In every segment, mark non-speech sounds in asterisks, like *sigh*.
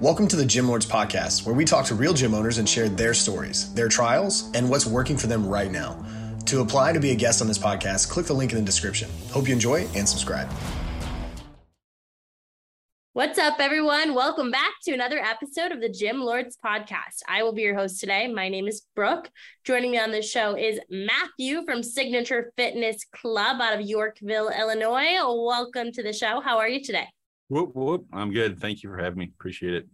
Welcome to the Gym Lords Podcast, where we talk to real gym owners and share their stories, their trials, and what's working for them right now. To apply to be a guest on this podcast, click the link in the description. Hope you enjoy and subscribe. What's up, everyone? Welcome back to another episode of the Gym Lords podcast. I will be your host today. My name is Brooke. Joining me on this show is Matthew from Signature Fitness Club out of Yorkville, Illinois. Welcome to the show. How are you today? Whoop, whoop. I'm good. Thank you for having me. Appreciate it.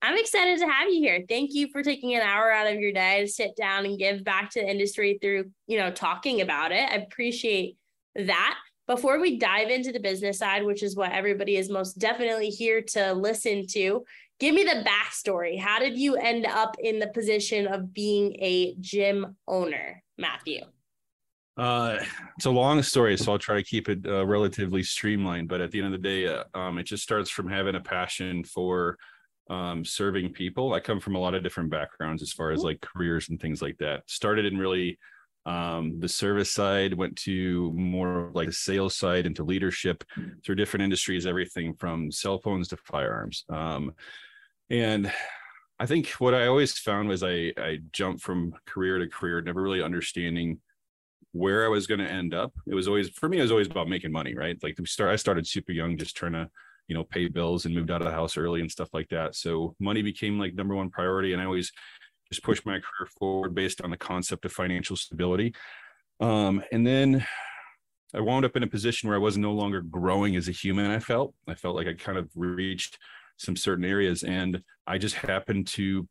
I'm excited to have you here. Thank you for taking an hour out of your day to sit down and give back to the industry through, you know, talking about it. I appreciate that. Before we dive into the business side, which is what everybody is most definitely here to listen to, give me the backstory. How did you end up in the position of being a gym owner, Matthew? Uh, it's a long story, so I'll try to keep it uh, relatively streamlined. But at the end of the day, uh, um, it just starts from having a passion for um, serving people. I come from a lot of different backgrounds as far as like careers and things like that. Started in really um, the service side, went to more like the sales side into leadership through different industries, everything from cell phones to firearms. Um, and I think what I always found was I I jumped from career to career, never really understanding where I was going to end up. It was always for me. It was always about making money, right? Like start. I started super young, just trying to, you know, pay bills and moved out of the house early and stuff like that. So money became like number one priority, and I always just pushed my career forward based on the concept of financial stability. Um, and then I wound up in a position where I was no longer growing as a human. I felt I felt like I kind of reached some certain areas, and I just happened to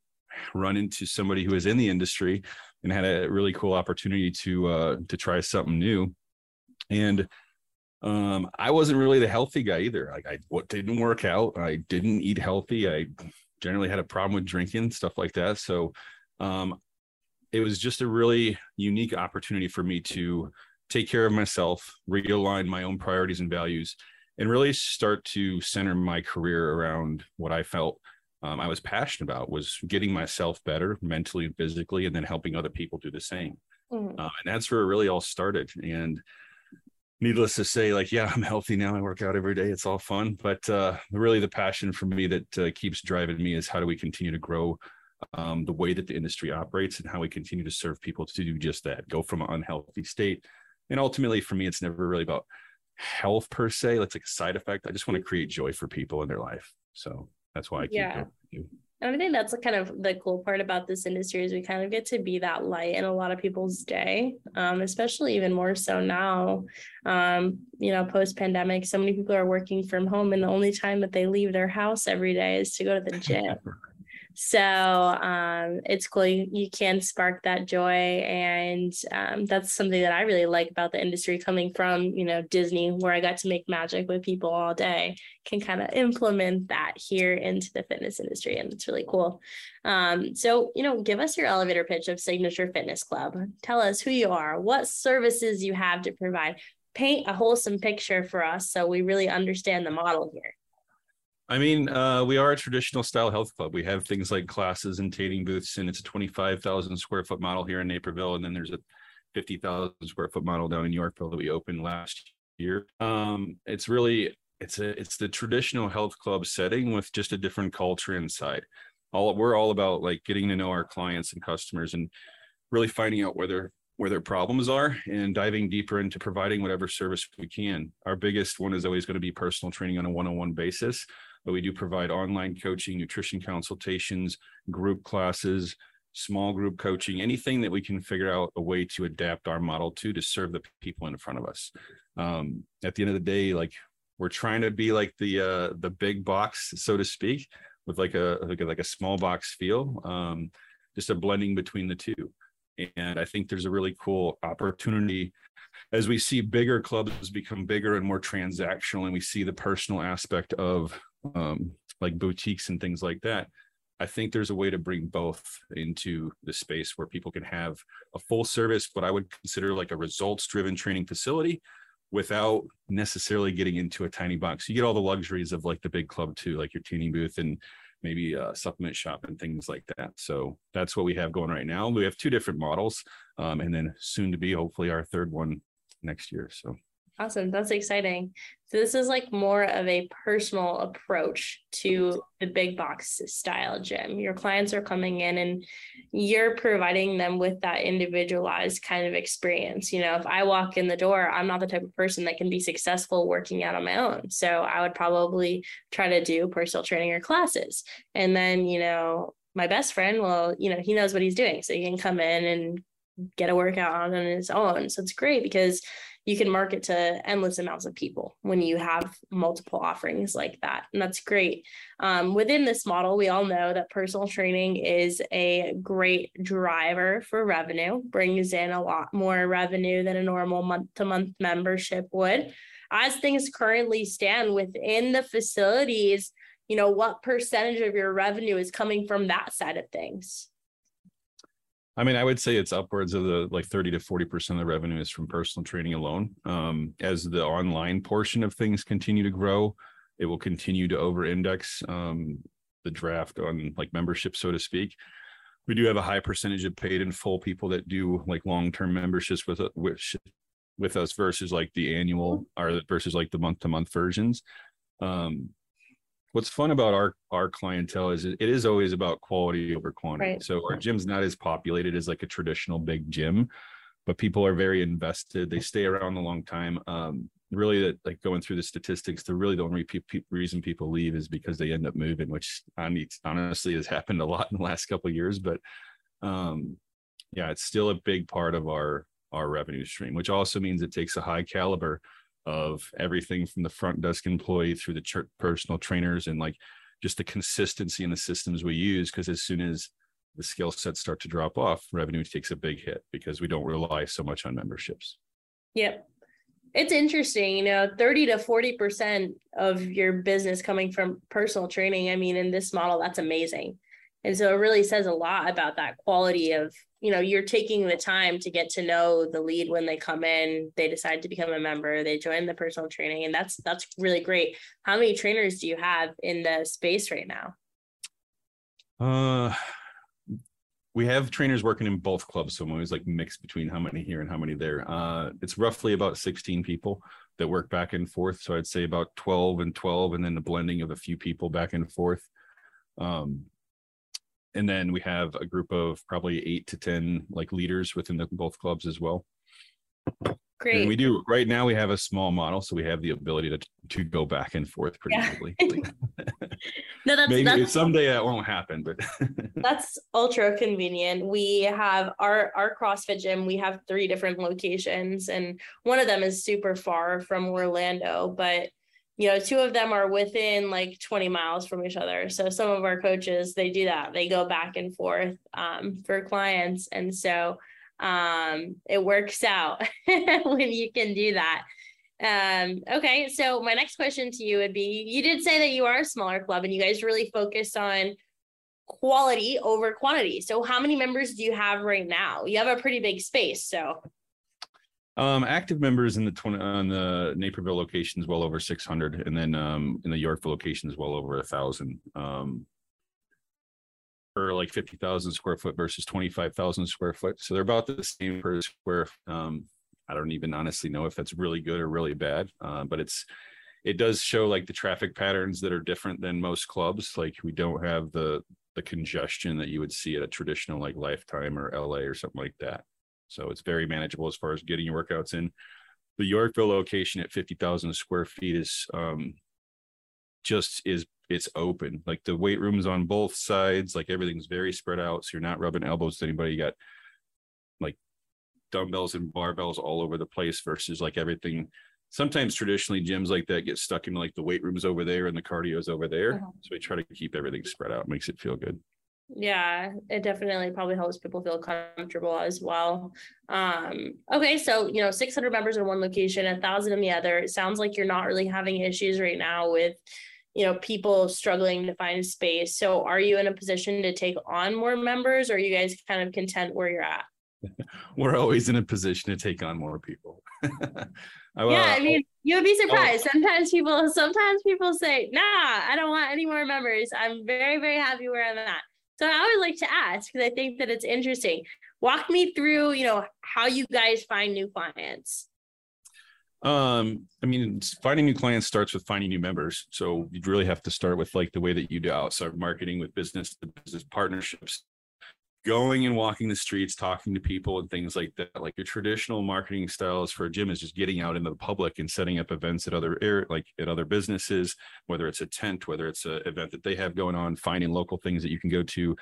run into somebody who was in the industry and had a really cool opportunity to uh, to try something new. And um, I wasn't really the healthy guy either. Like I what didn't work out. I didn't eat healthy. I generally had a problem with drinking stuff like that. So um, it was just a really unique opportunity for me to take care of myself, realign my own priorities and values, and really start to center my career around what I felt um, I was passionate about was getting myself better mentally and physically, and then helping other people do the same. Mm-hmm. Uh, and that's where it really all started. And needless to say, like, yeah, I'm healthy now. I work out every day. It's all fun. But uh, really, the passion for me that uh, keeps driving me is how do we continue to grow um, the way that the industry operates and how we continue to serve people to do just that, go from an unhealthy state. And ultimately, for me, it's never really about health per se. It's like a side effect. I just want to create joy for people in their life. So that's why I keep yeah. going. And I think that's kind of the cool part about this industry is we kind of get to be that light in a lot of people's day, um, especially even more so now. Um, you know, post pandemic, so many people are working from home, and the only time that they leave their house every day is to go to the gym. *laughs* So um, it's cool. You, you, can spark that joy. And um, that's something that I really like about the industry coming from, you know, Disney, where I got to make magic with people all day, can kind of implement that here into the fitness industry. And it's really cool. Um, so, you know, give us your elevator pitch of Signature Fitness Club. Tell us who you are, what services you have to provide. Paint a wholesome picture for us so we really understand the model here. I mean, uh, we are a traditional style health club. We have things like classes and tanning booths, and it's a 25,000 square foot model here in Naperville. And then there's a 50,000 square foot model down in Yorkville that we opened last year. Um, it's really, it's a, it's the traditional health club setting with just a different culture inside. All we're all about like getting to know our clients and customers and really finding out where their where their problems are and diving deeper into providing whatever service we can. Our biggest one is always going to be personal training on a one-on-one basis but we do provide online coaching, nutrition consultations, group classes, small group coaching, anything that we can figure out a way to adapt our model to to serve the people in front of us. Um, at the end of the day, like we're trying to be like the uh, the big box, so to speak, with like a like a, like a small box feel, um, just a blending between the two. And I think there's a really cool opportunity as we see bigger clubs become bigger and more transactional, and we see the personal aspect of um, like boutiques and things like that. I think there's a way to bring both into the space where people can have a full service, what I would consider like a results driven training facility without necessarily getting into a tiny box. You get all the luxuries of like the big club too, like your tanning booth and maybe a supplement shop and things like that. So that's what we have going right now. We have two different models, um, and then soon to be hopefully our third one next year. So Awesome. That's exciting. So this is like more of a personal approach to the big box style gym. Your clients are coming in and you're providing them with that individualized kind of experience. You know, if I walk in the door, I'm not the type of person that can be successful working out on my own. So I would probably try to do personal training or classes. And then, you know, my best friend, well, you know, he knows what he's doing. So he can come in and get a workout on his own. So it's great because you can market to endless amounts of people when you have multiple offerings like that. And that's great. Um, within this model, we all know that personal training is a great driver for revenue, brings in a lot more revenue than a normal month to month membership would. As things currently stand within the facilities, you know, what percentage of your revenue is coming from that side of things? I mean, I would say it's upwards of the like 30 to 40% of the revenue is from personal training alone. Um, as the online portion of things continue to grow, it will continue to over index um, the draft on like membership, so to speak. We do have a high percentage of paid and full people that do like long term memberships with, with with us versus like the annual or versus like the month to month versions. Um, what's fun about our our clientele is it is always about quality over quantity. Right. So our gym's not as populated as like a traditional big gym, but people are very invested. They stay around a long time. Um, really, that like going through the statistics, the really the only pe- pe- reason people leave is because they end up moving, which honestly has happened a lot in the last couple of years. But um, yeah, it's still a big part of our our revenue stream, which also means it takes a high caliber of everything from the front desk employee through the ch- personal trainers and like just the consistency in the systems we use because as soon as the skill sets start to drop off revenue takes a big hit because we don't rely so much on memberships. Yep. It's interesting you know 30 to 40% of your business coming from personal training i mean in this model that's amazing and so it really says a lot about that quality of you know you're taking the time to get to know the lead when they come in they decide to become a member they join the personal training and that's that's really great. How many trainers do you have in the space right now? Uh we have trainers working in both clubs so I'm always like mixed between how many here and how many there. Uh it's roughly about 16 people that work back and forth so i'd say about 12 and 12 and then the blending of a few people back and forth. Um and then we have a group of probably eight to ten like leaders within the both clubs as well. Great and we do right now we have a small model so we have the ability to to go back and forth pretty yeah. quickly *laughs* *laughs* no that's maybe that's, someday that won't happen but *laughs* that's ultra convenient. We have our our crossfit gym we have three different locations and one of them is super far from orlando but you know, two of them are within like 20 miles from each other. So some of our coaches, they do that. They go back and forth um, for clients. And so um, it works out *laughs* when you can do that. Um, okay. So my next question to you would be, you did say that you are a smaller club and you guys really focus on quality over quantity. So how many members do you have right now? You have a pretty big space. So um, active members in the 20 on the Naperville location is well over 600, and then um, in the Yorkville location is well over a thousand. Um, for like 50,000 square foot versus 25,000 square foot, so they're about the same per square. Um, I don't even honestly know if that's really good or really bad, uh, but it's it does show like the traffic patterns that are different than most clubs. Like we don't have the the congestion that you would see at a traditional like Lifetime or LA or something like that. So it's very manageable as far as getting your workouts in. The Yorkville location at 50,000 square feet is um, just is it's open. Like the weight rooms on both sides, like everything's very spread out. So you're not rubbing elbows to anybody. You got like dumbbells and barbells all over the place versus like everything. Sometimes traditionally gyms like that get stuck in like the weight rooms over there and the cardio is over there. Uh-huh. So we try to keep everything spread out, makes it feel good. Yeah, it definitely probably helps people feel comfortable as well. Um, okay, so you know, 600 members in one location, a thousand in the other. It sounds like you're not really having issues right now with, you know, people struggling to find space. So, are you in a position to take on more members, or are you guys kind of content where you're at? *laughs* We're always in a position to take on more people. *laughs* I, yeah, I mean, you would be surprised. Oh. Sometimes people, sometimes people say, "Nah, I don't want any more members. I'm very, very happy where I'm at." So I would like to ask because I think that it's interesting. Walk me through, you know, how you guys find new clients. Um, I mean, finding new clients starts with finding new members. So you really have to start with like the way that you do outside marketing with business to business partnerships, going and walking the streets, talking to people and things like that. Like your traditional marketing styles for a gym is just getting out into the public and setting up events at other air, like at other businesses, whether it's a tent, whether it's an event that they have going on, finding local things that you can go to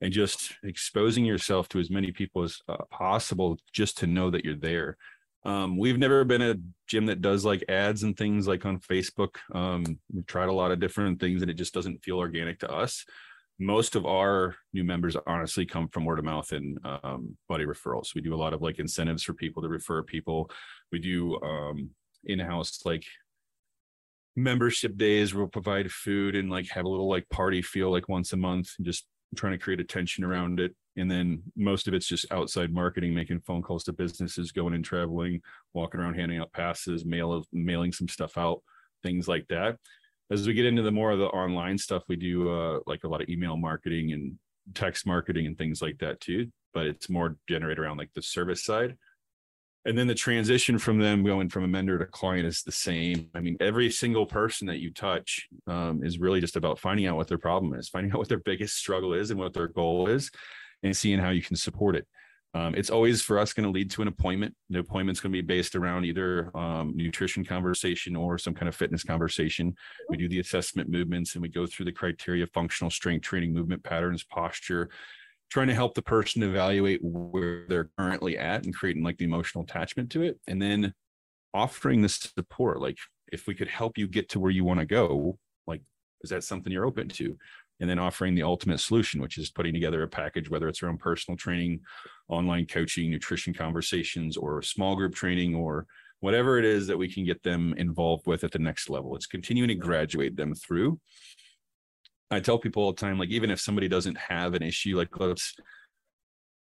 and just exposing yourself to as many people as uh, possible just to know that you're there um, we've never been a gym that does like ads and things like on Facebook. Um, we've tried a lot of different things and it just doesn't feel organic to us. Most of our new members honestly come from word of mouth and um, buddy referrals. We do a lot of like incentives for people to refer people. We do um, in-house like membership days. We'll provide food and like have a little like party feel like once a month and just trying to create attention around it and then most of it's just outside marketing making phone calls to businesses going and traveling walking around handing out passes mail mailing some stuff out things like that as we get into the more of the online stuff we do uh, like a lot of email marketing and text marketing and things like that too but it's more generated around like the service side and then the transition from them going from a mentor to client is the same i mean every single person that you touch um, is really just about finding out what their problem is finding out what their biggest struggle is and what their goal is and seeing how you can support it. Um, it's always for us going to lead to an appointment. The appointment's going to be based around either um, nutrition conversation or some kind of fitness conversation. We do the assessment movements and we go through the criteria functional strength training, movement patterns, posture, trying to help the person evaluate where they're currently at and creating like the emotional attachment to it. And then offering the support. Like if we could help you get to where you want to go, like, is that something you're open to? and then offering the ultimate solution, which is putting together a package, whether it's around personal training, online coaching, nutrition conversations, or small group training, or whatever it is that we can get them involved with at the next level. It's continuing to graduate them through. I tell people all the time, like, even if somebody doesn't have an issue, like, let's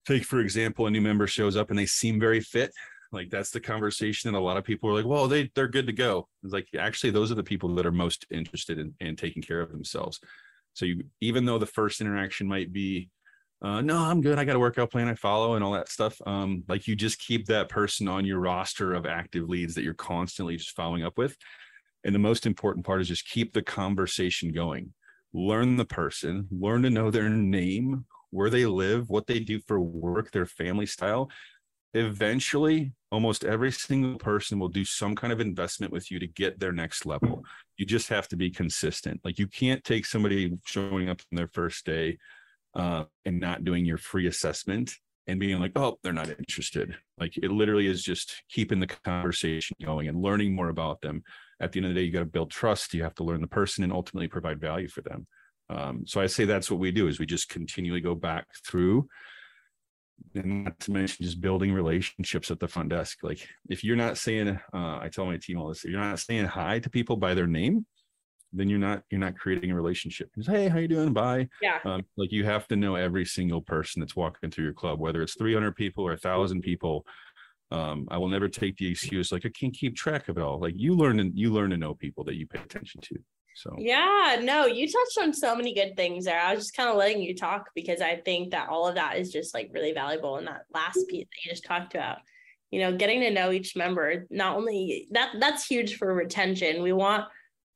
take, for example, a new member shows up and they seem very fit. Like that's the conversation, and a lot of people are like, "Well, they they're good to go." It's like actually, those are the people that are most interested in, in taking care of themselves. So you, even though the first interaction might be, uh, no, I'm good. I got a workout plan I follow and all that stuff. Um, like you just keep that person on your roster of active leads that you're constantly just following up with. And the most important part is just keep the conversation going. Learn the person, learn to know their name, where they live, what they do for work, their family style. Eventually, almost every single person will do some kind of investment with you to get their next level you just have to be consistent. Like you can't take somebody showing up on their first day uh, and not doing your free assessment and being like, oh, they're not interested. Like it literally is just keeping the conversation going and learning more about them. At the end of the day, you got to build trust. You have to learn the person and ultimately provide value for them. Um, so I say that's what we do is we just continually go back through and not to mention just building relationships at the front desk. Like if you're not saying, uh, I tell my team all this, if you're not saying hi to people by their name, then you're not you're not creating a relationship. Just, hey, how you doing? Bye. Yeah. Um, like you have to know every single person that's walking through your club, whether it's 300 people or a thousand people. Um, I will never take the excuse like I can't keep track of it all. Like you learn and you learn to know people that you pay attention to. So yeah, no, you touched on so many good things there. I was just kind of letting you talk because I think that all of that is just like really valuable in that last piece that you just talked about. You know, getting to know each member, not only that that's huge for retention. We want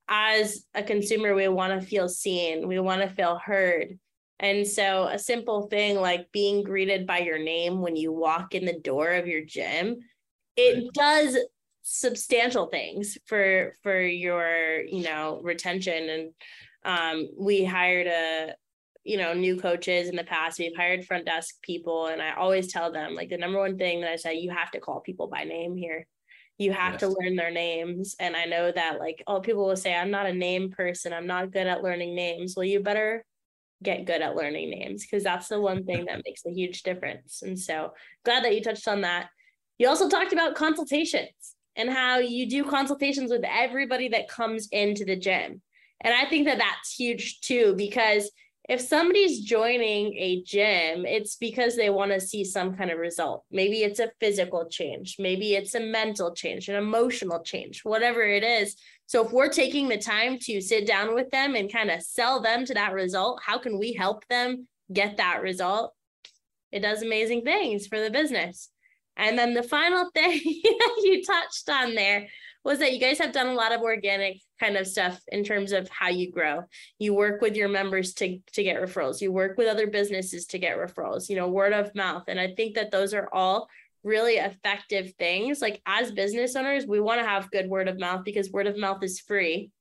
as a consumer, we want to feel seen, we want to feel heard. And so a simple thing like being greeted by your name when you walk in the door of your gym, it does substantial things for for your you know retention. And um we hired a you know new coaches in the past. We've hired front desk people and i always tell them like the number one thing that i say you have to call people by name here you have yes. to learn their names and i know that like all people will say i'm not a name person i'm not good at learning names well you better get good at learning names because that's the one thing that makes a huge difference and so glad that you touched on that you also talked about consultations and how you do consultations with everybody that comes into the gym. And I think that that's huge too, because if somebody's joining a gym, it's because they want to see some kind of result. Maybe it's a physical change, maybe it's a mental change, an emotional change, whatever it is. So if we're taking the time to sit down with them and kind of sell them to that result, how can we help them get that result? It does amazing things for the business. And then the final *laughs* thing you touched on there was that you guys have done a lot of organic kind of stuff in terms of how you grow. You work with your members to to get referrals. You work with other businesses to get referrals, you know, word of mouth. And I think that those are all really effective things. Like as business owners, we want to have good word of mouth because word of mouth is free.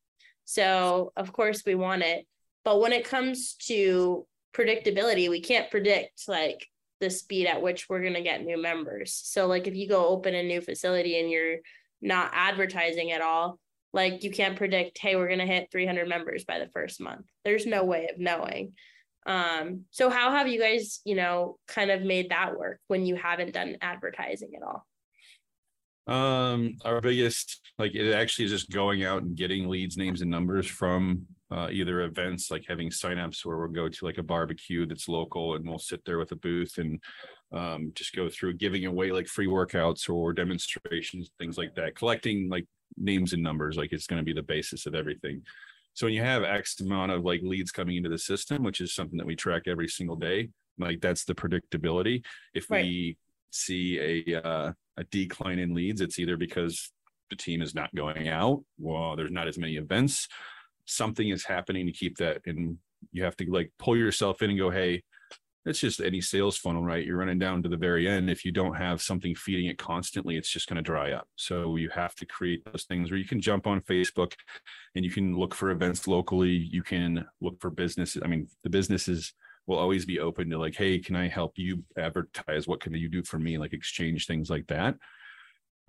So, of course, we want it. But when it comes to predictability, we can't predict like the speed at which we're going to get new members. So, like if you go open a new facility and you're not advertising at all, like you can't predict, hey, we're going to hit 300 members by the first month. There's no way of knowing. Um, so how have you guys, you know, kind of made that work when you haven't done advertising at all? Um, our biggest, like it actually is just going out and getting leads, names, and numbers from uh, either events like having signups where we'll go to like a barbecue that's local and we'll sit there with a booth and um, just go through giving away like free workouts or demonstrations, things like that, collecting like names and numbers. Like it's going to be the basis of everything. So when you have X amount of like leads coming into the system, which is something that we track every single day, like that's the predictability. If right. we see a uh, a decline in leads, it's either because the team is not going out, well, there's not as many events, something is happening to keep that, and you have to like pull yourself in and go, hey, it's just any sales funnel, right? You're running down to the very end. If you don't have something feeding it constantly, it's just going to dry up. So you have to create those things where you can jump on Facebook and you can look for events locally. You can look for businesses. I mean, the businesses will always be open to like, hey, can I help you advertise? What can you do for me? Like exchange things like that.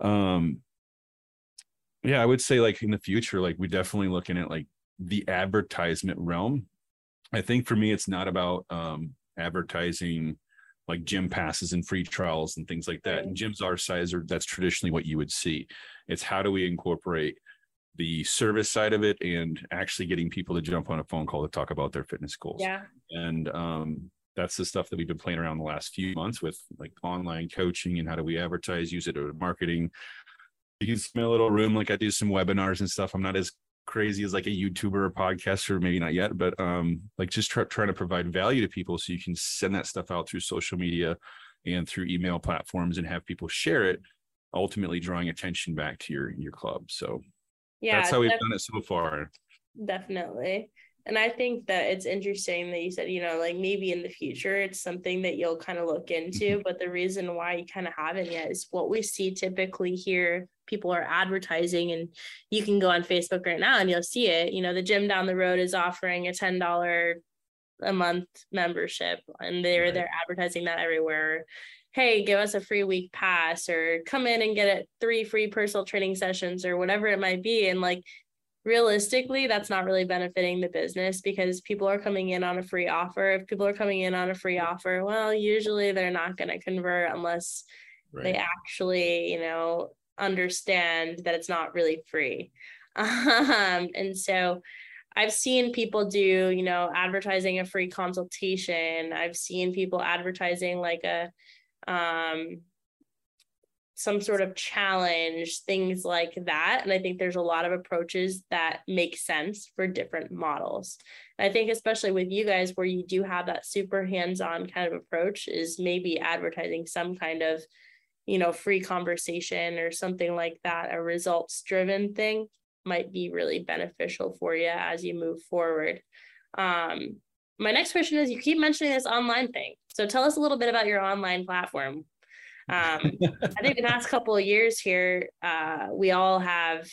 Um, yeah, I would say like in the future, like we're definitely looking at like the advertisement realm. I think for me, it's not about um advertising like gym passes and free trials and things like that. And gyms our size are that's traditionally what you would see. It's how do we incorporate the service side of it and actually getting people to jump on a phone call to talk about their fitness goals. Yeah. And um, that's the stuff that we've been playing around the last few months with like online coaching and how do we advertise, use it in marketing. You can see a little room like I do some webinars and stuff. I'm not as crazy as like a YouTuber or podcaster, maybe not yet, but um, like just try, trying to provide value to people so you can send that stuff out through social media and through email platforms and have people share it, ultimately drawing attention back to your your club. So yeah, that's how we've def- done it so far. Definitely. And I think that it's interesting that you said, you know, like maybe in the future it's something that you'll kind of look into. Mm-hmm. But the reason why you kind of haven't yet is what we see typically here. People are advertising, and you can go on Facebook right now and you'll see it. You know, the gym down the road is offering a $10 a month membership, and they're right. they're advertising that everywhere. Hey, give us a free week pass, or come in and get it three free personal training sessions, or whatever it might be. And like realistically that's not really benefiting the business because people are coming in on a free offer if people are coming in on a free offer well usually they're not going to convert unless right. they actually you know understand that it's not really free *laughs* um, and so I've seen people do, you know, advertising a free consultation. I've seen people advertising like a um some sort of challenge, things like that. And I think there's a lot of approaches that make sense for different models. And I think, especially with you guys, where you do have that super hands on kind of approach, is maybe advertising some kind of, you know, free conversation or something like that, a results driven thing might be really beneficial for you as you move forward. Um, my next question is you keep mentioning this online thing. So tell us a little bit about your online platform. Um, I think the past couple of years here, uh, we all have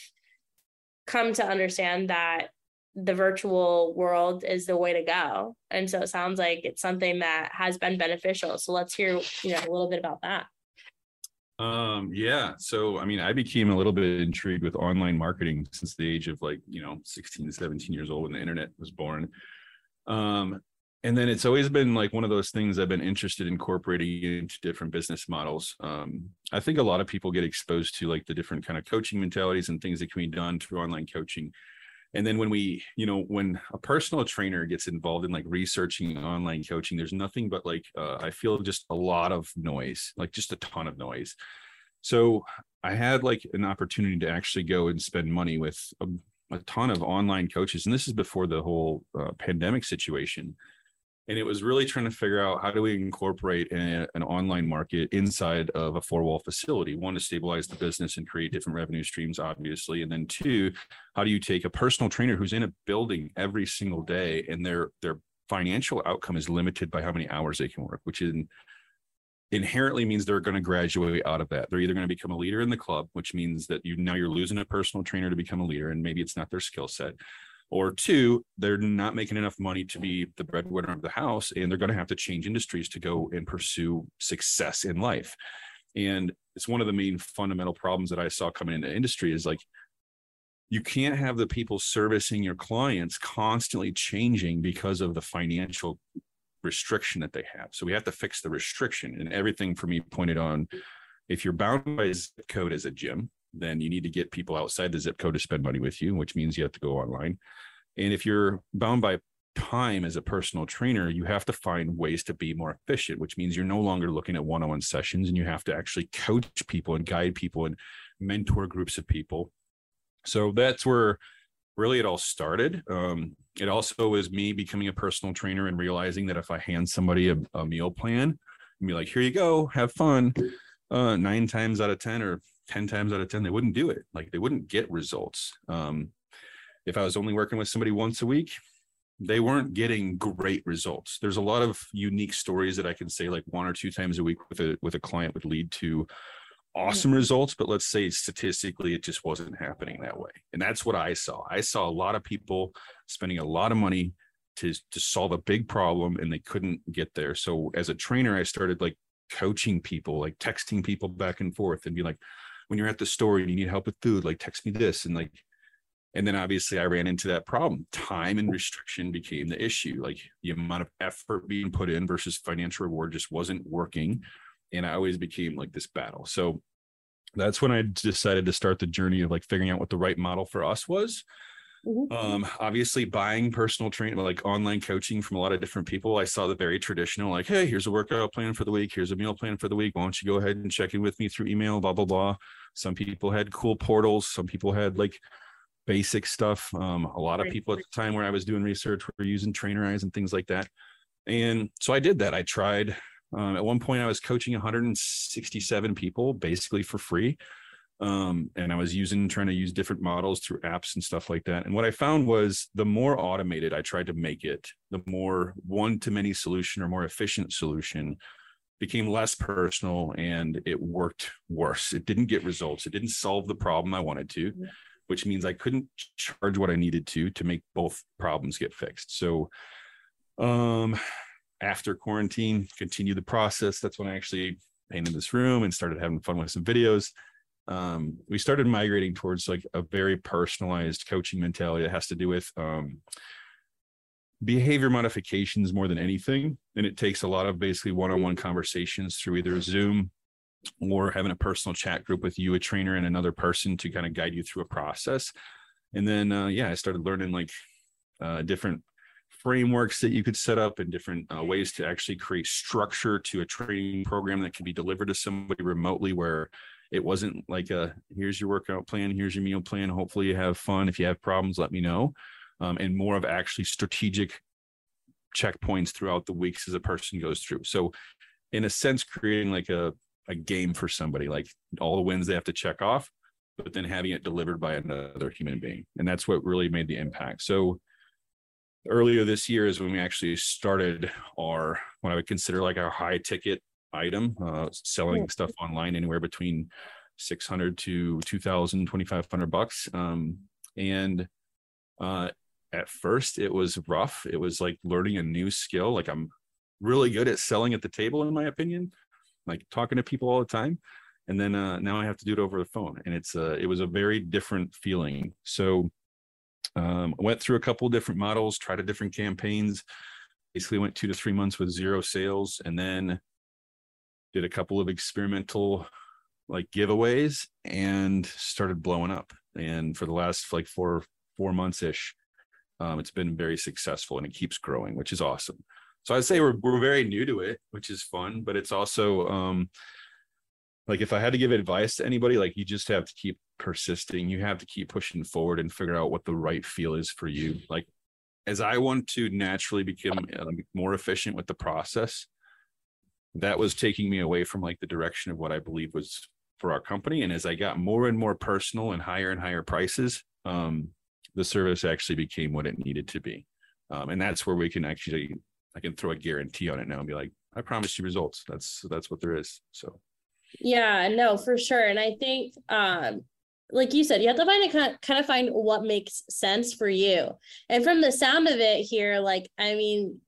come to understand that the virtual world is the way to go. And so it sounds like it's something that has been beneficial. So let's hear, you know, a little bit about that. Um, yeah. So, I mean, I became a little bit intrigued with online marketing since the age of like, you know, 16 to 17 years old when the internet was born. Um, and then it's always been like one of those things I've been interested in incorporating into different business models. Um, I think a lot of people get exposed to like the different kind of coaching mentalities and things that can be done through online coaching. And then when we, you know, when a personal trainer gets involved in like researching online coaching, there's nothing but like uh, I feel just a lot of noise, like just a ton of noise. So I had like an opportunity to actually go and spend money with a, a ton of online coaches, and this is before the whole uh, pandemic situation and it was really trying to figure out how do we incorporate a, an online market inside of a four wall facility. One to stabilize the business and create different revenue streams obviously and then two how do you take a personal trainer who's in a building every single day and their their financial outcome is limited by how many hours they can work which in, inherently means they're going to graduate out of that. They're either going to become a leader in the club which means that you now you're losing a personal trainer to become a leader and maybe it's not their skill set or two, they're not making enough money to be the breadwinner of the house, and they're going to have to change industries to go and pursue success in life. And it's one of the main fundamental problems that I saw coming into industry is like you can't have the people servicing your clients constantly changing because of the financial restriction that they have. So we have to fix the restriction. And everything for me pointed on if you're bound by zip code as a gym, then you need to get people outside the zip code to spend money with you, which means you have to go online. And if you're bound by time as a personal trainer, you have to find ways to be more efficient, which means you're no longer looking at one on one sessions and you have to actually coach people and guide people and mentor groups of people. So that's where really it all started. Um, it also was me becoming a personal trainer and realizing that if I hand somebody a, a meal plan and be like, here you go, have fun, uh, nine times out of 10 or 10 times out of 10 they wouldn't do it. Like they wouldn't get results. Um, if i was only working with somebody once a week they weren't getting great results. There's a lot of unique stories that i can say like one or two times a week with a with a client would lead to awesome results but let's say statistically it just wasn't happening that way. And that's what i saw. I saw a lot of people spending a lot of money to to solve a big problem and they couldn't get there. So as a trainer i started like coaching people like texting people back and forth and be like when you're at the store and you need help with food, like text me this. And like, and then obviously I ran into that problem. Time and restriction became the issue. Like the amount of effort being put in versus financial reward just wasn't working. And I always became like this battle. So that's when I decided to start the journey of like figuring out what the right model for us was. Mm-hmm. Um, obviously buying personal training, like online coaching from a lot of different people. I saw the very traditional, like, hey, here's a workout plan for the week, here's a meal plan for the week. Why don't you go ahead and check in with me through email, blah, blah, blah. Some people had cool portals, some people had like basic stuff. Um, a lot of people at the time where I was doing research were using trainerize and things like that. And so I did that. I tried um, at one point I was coaching 167 people basically for free um, and I was using trying to use different models through apps and stuff like that. And what I found was the more automated I tried to make it, the more one to many solution or more efficient solution became less personal and it worked worse. It didn't get results. It didn't solve the problem I wanted to, which means I couldn't charge what I needed to to make both problems get fixed. So um after quarantine, continue the process. That's when I actually painted this room and started having fun with some videos um, we started migrating towards like a very personalized coaching mentality that has to do with um, behavior modifications more than anything. And it takes a lot of basically one on one conversations through either Zoom or having a personal chat group with you, a trainer, and another person to kind of guide you through a process. And then, uh, yeah, I started learning like uh, different frameworks that you could set up and different uh, ways to actually create structure to a training program that can be delivered to somebody remotely where it wasn't like a here's your workout plan, here's your meal plan. Hopefully you have fun. If you have problems, let me know. Um, and more of actually strategic checkpoints throughout the weeks as a person goes through. So, in a sense, creating like a a game for somebody, like all the wins they have to check off, but then having it delivered by another human being, and that's what really made the impact. So, earlier this year is when we actually started our what I would consider like our high ticket item, uh, selling stuff online anywhere between 600 to 2000, 2500 bucks. Um, and uh, at first it was rough. It was like learning a new skill. Like I'm really good at selling at the table, in my opinion, like talking to people all the time. And then uh, now I have to do it over the phone, and it's uh, it was a very different feeling. So um, I went through a couple different models, tried a different campaigns. Basically, went two to three months with zero sales, and then did a couple of experimental like giveaways and started blowing up. And for the last like four four months ish, um, it's been very successful and it keeps growing, which is awesome. So I'd say we're we're very new to it, which is fun, but it's also um, like if I had to give advice to anybody, like you just have to keep persisting. You have to keep pushing forward and figure out what the right feel is for you. Like as I want to naturally become uh, more efficient with the process, that was taking me away from like the direction of what I believe was for our company. And as I got more and more personal and higher and higher prices, um, the service actually became what it needed to be. Um, and that's where we can actually, I can throw a guarantee on it now and be like, I promise you results. That's that's what there is. So. Yeah, no, for sure. And I think um like you said, you have to find it kind of find what makes sense for you. And from the sound of it here, like, I mean,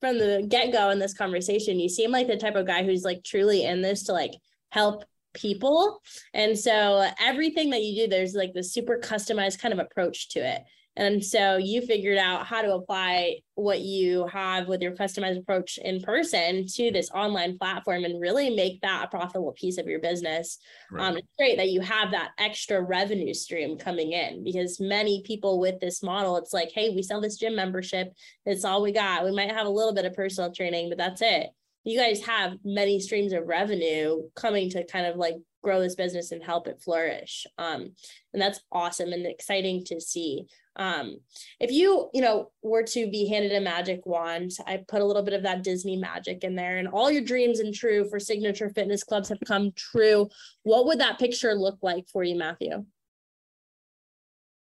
from the get go in this conversation, you seem like the type of guy who's like truly in this to like help people. And so everything that you do, there's like this super customized kind of approach to it. And so you figured out how to apply what you have with your customized approach in person to this online platform and really make that a profitable piece of your business. Right. Um, it's great that you have that extra revenue stream coming in because many people with this model, it's like, hey, we sell this gym membership. It's all we got. We might have a little bit of personal training, but that's it. You guys have many streams of revenue coming to kind of like grow this business and help it flourish. Um, and that's awesome and exciting to see. Um, if you, you know, were to be handed a magic wand, I put a little bit of that Disney magic in there, and all your dreams and true for signature fitness clubs have come true. What would that picture look like for you, Matthew?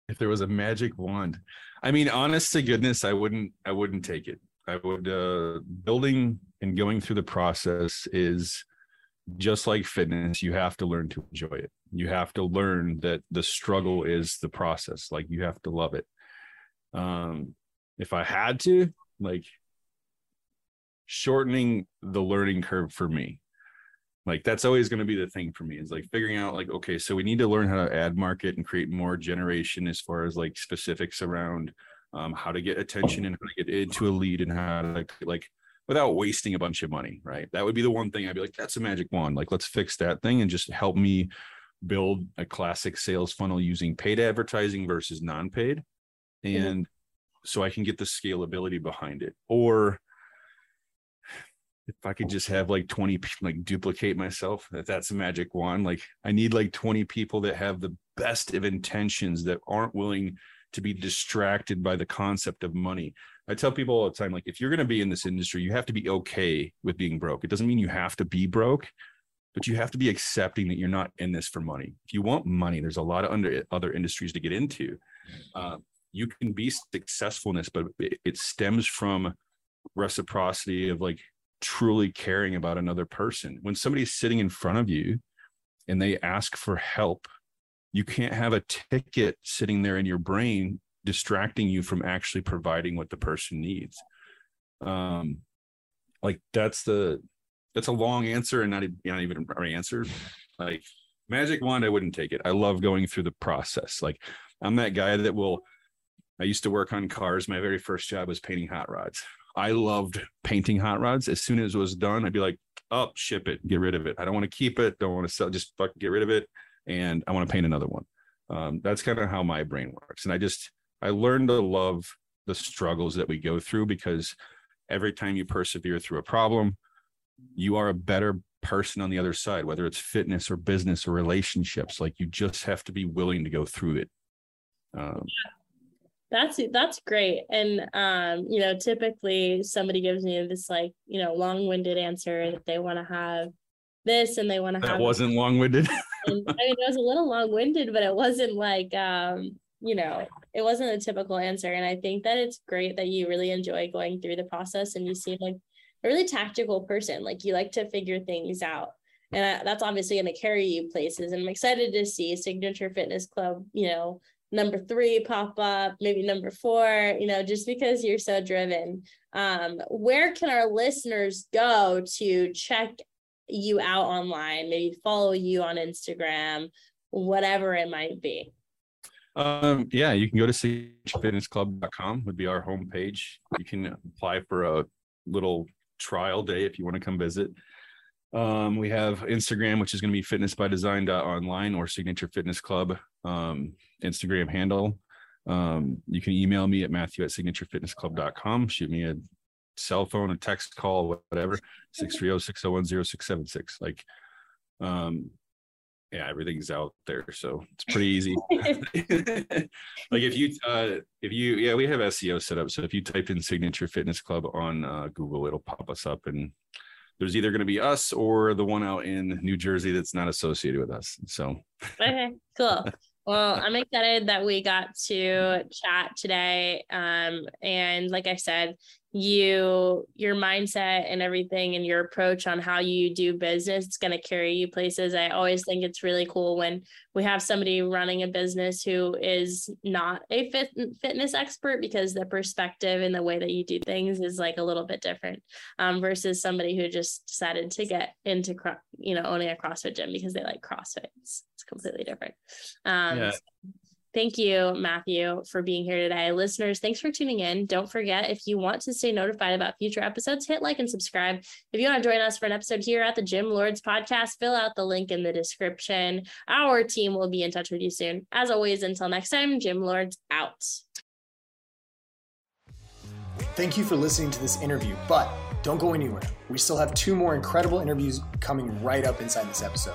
If there was a magic wand, I mean, honest to goodness, I wouldn't, I wouldn't take it. I would, uh, building and going through the process is just like fitness, you have to learn to enjoy it. You have to learn that the struggle is the process. Like you have to love it. Um, if I had to, like shortening the learning curve for me, like that's always going to be the thing for me is like figuring out like okay so we need to learn how to ad market and create more generation as far as like specifics around um, how to get attention and how to get into a lead and how to like without wasting a bunch of money, right? That would be the one thing I'd be like, that's a magic wand. Like, let's fix that thing and just help me build a classic sales funnel using paid advertising versus non-paid. Mm-hmm. And mm-hmm. so I can get the scalability behind it. Or if I could just have like 20 like duplicate myself, that that's a magic wand. Like I need like 20 people that have the best of intentions that aren't willing to be distracted by the concept of money. I tell people all the time, like, if you're going to be in this industry, you have to be okay with being broke. It doesn't mean you have to be broke, but you have to be accepting that you're not in this for money. If you want money, there's a lot of under, other industries to get into. Uh, you can be successful in this, but it, it stems from reciprocity of like truly caring about another person. When somebody's sitting in front of you and they ask for help, you can't have a ticket sitting there in your brain distracting you from actually providing what the person needs. Um like that's the that's a long answer and not, not even an answer. Like magic wand i wouldn't take it. I love going through the process. Like i'm that guy that will i used to work on cars. My very first job was painting hot rods. I loved painting hot rods. As soon as it was done i'd be like up oh, ship it. Get rid of it. I don't want to keep it. Don't want to sell just fucking get rid of it and i want to paint another one um, that's kind of how my brain works and i just I learned to love the struggles that we go through because every time you persevere through a problem, you are a better person on the other side, whether it's fitness or business or relationships. Like you just have to be willing to go through it. Um, that's that's great and um you know typically somebody gives me this like you know long-winded answer that they want to have this and they want to have that wasn't long-winded *laughs* i mean it was a little long-winded but it wasn't like um you know, it wasn't a typical answer. And I think that it's great that you really enjoy going through the process and you seem like a really tactical person. Like you like to figure things out. And that's obviously going to carry you places. And I'm excited to see Signature Fitness Club, you know, number three pop up, maybe number four, you know, just because you're so driven. Um, where can our listeners go to check you out online, maybe follow you on Instagram, whatever it might be? Um, yeah, you can go to signaturefitnessclub.com would be our homepage. You can apply for a little trial day if you want to come visit. Um, we have Instagram, which is going to be fitness by design online or signature fitness club um, Instagram handle. Um, you can email me at Matthew at signaturefitnessclub.com. Shoot me a cell phone, a text call, whatever, *laughs* 630-601-0676. Like, um, yeah, everything's out there, so it's pretty easy. *laughs* *laughs* like if you uh if you yeah, we have SEO set up. So if you type in signature fitness club on uh, Google, it'll pop us up and there's either going to be us or the one out in New Jersey that's not associated with us. So okay, cool. Well, I'm excited that we got to chat today. Um, and like I said, you your mindset and everything and your approach on how you do business it's going to carry you places. I always think it's really cool when we have somebody running a business who is not a fit, fitness expert because the perspective and the way that you do things is like a little bit different um, versus somebody who just decided to get into you know owning a crossfit gym because they like crossfit. It's, it's completely different. Um, yeah. Thank you, Matthew, for being here today. Listeners, thanks for tuning in. Don't forget, if you want to stay notified about future episodes, hit like and subscribe. If you want to join us for an episode here at the Gym Lords podcast, fill out the link in the description. Our team will be in touch with you soon. As always, until next time, Gym Lords out. Thank you for listening to this interview, but don't go anywhere. We still have two more incredible interviews coming right up inside this episode.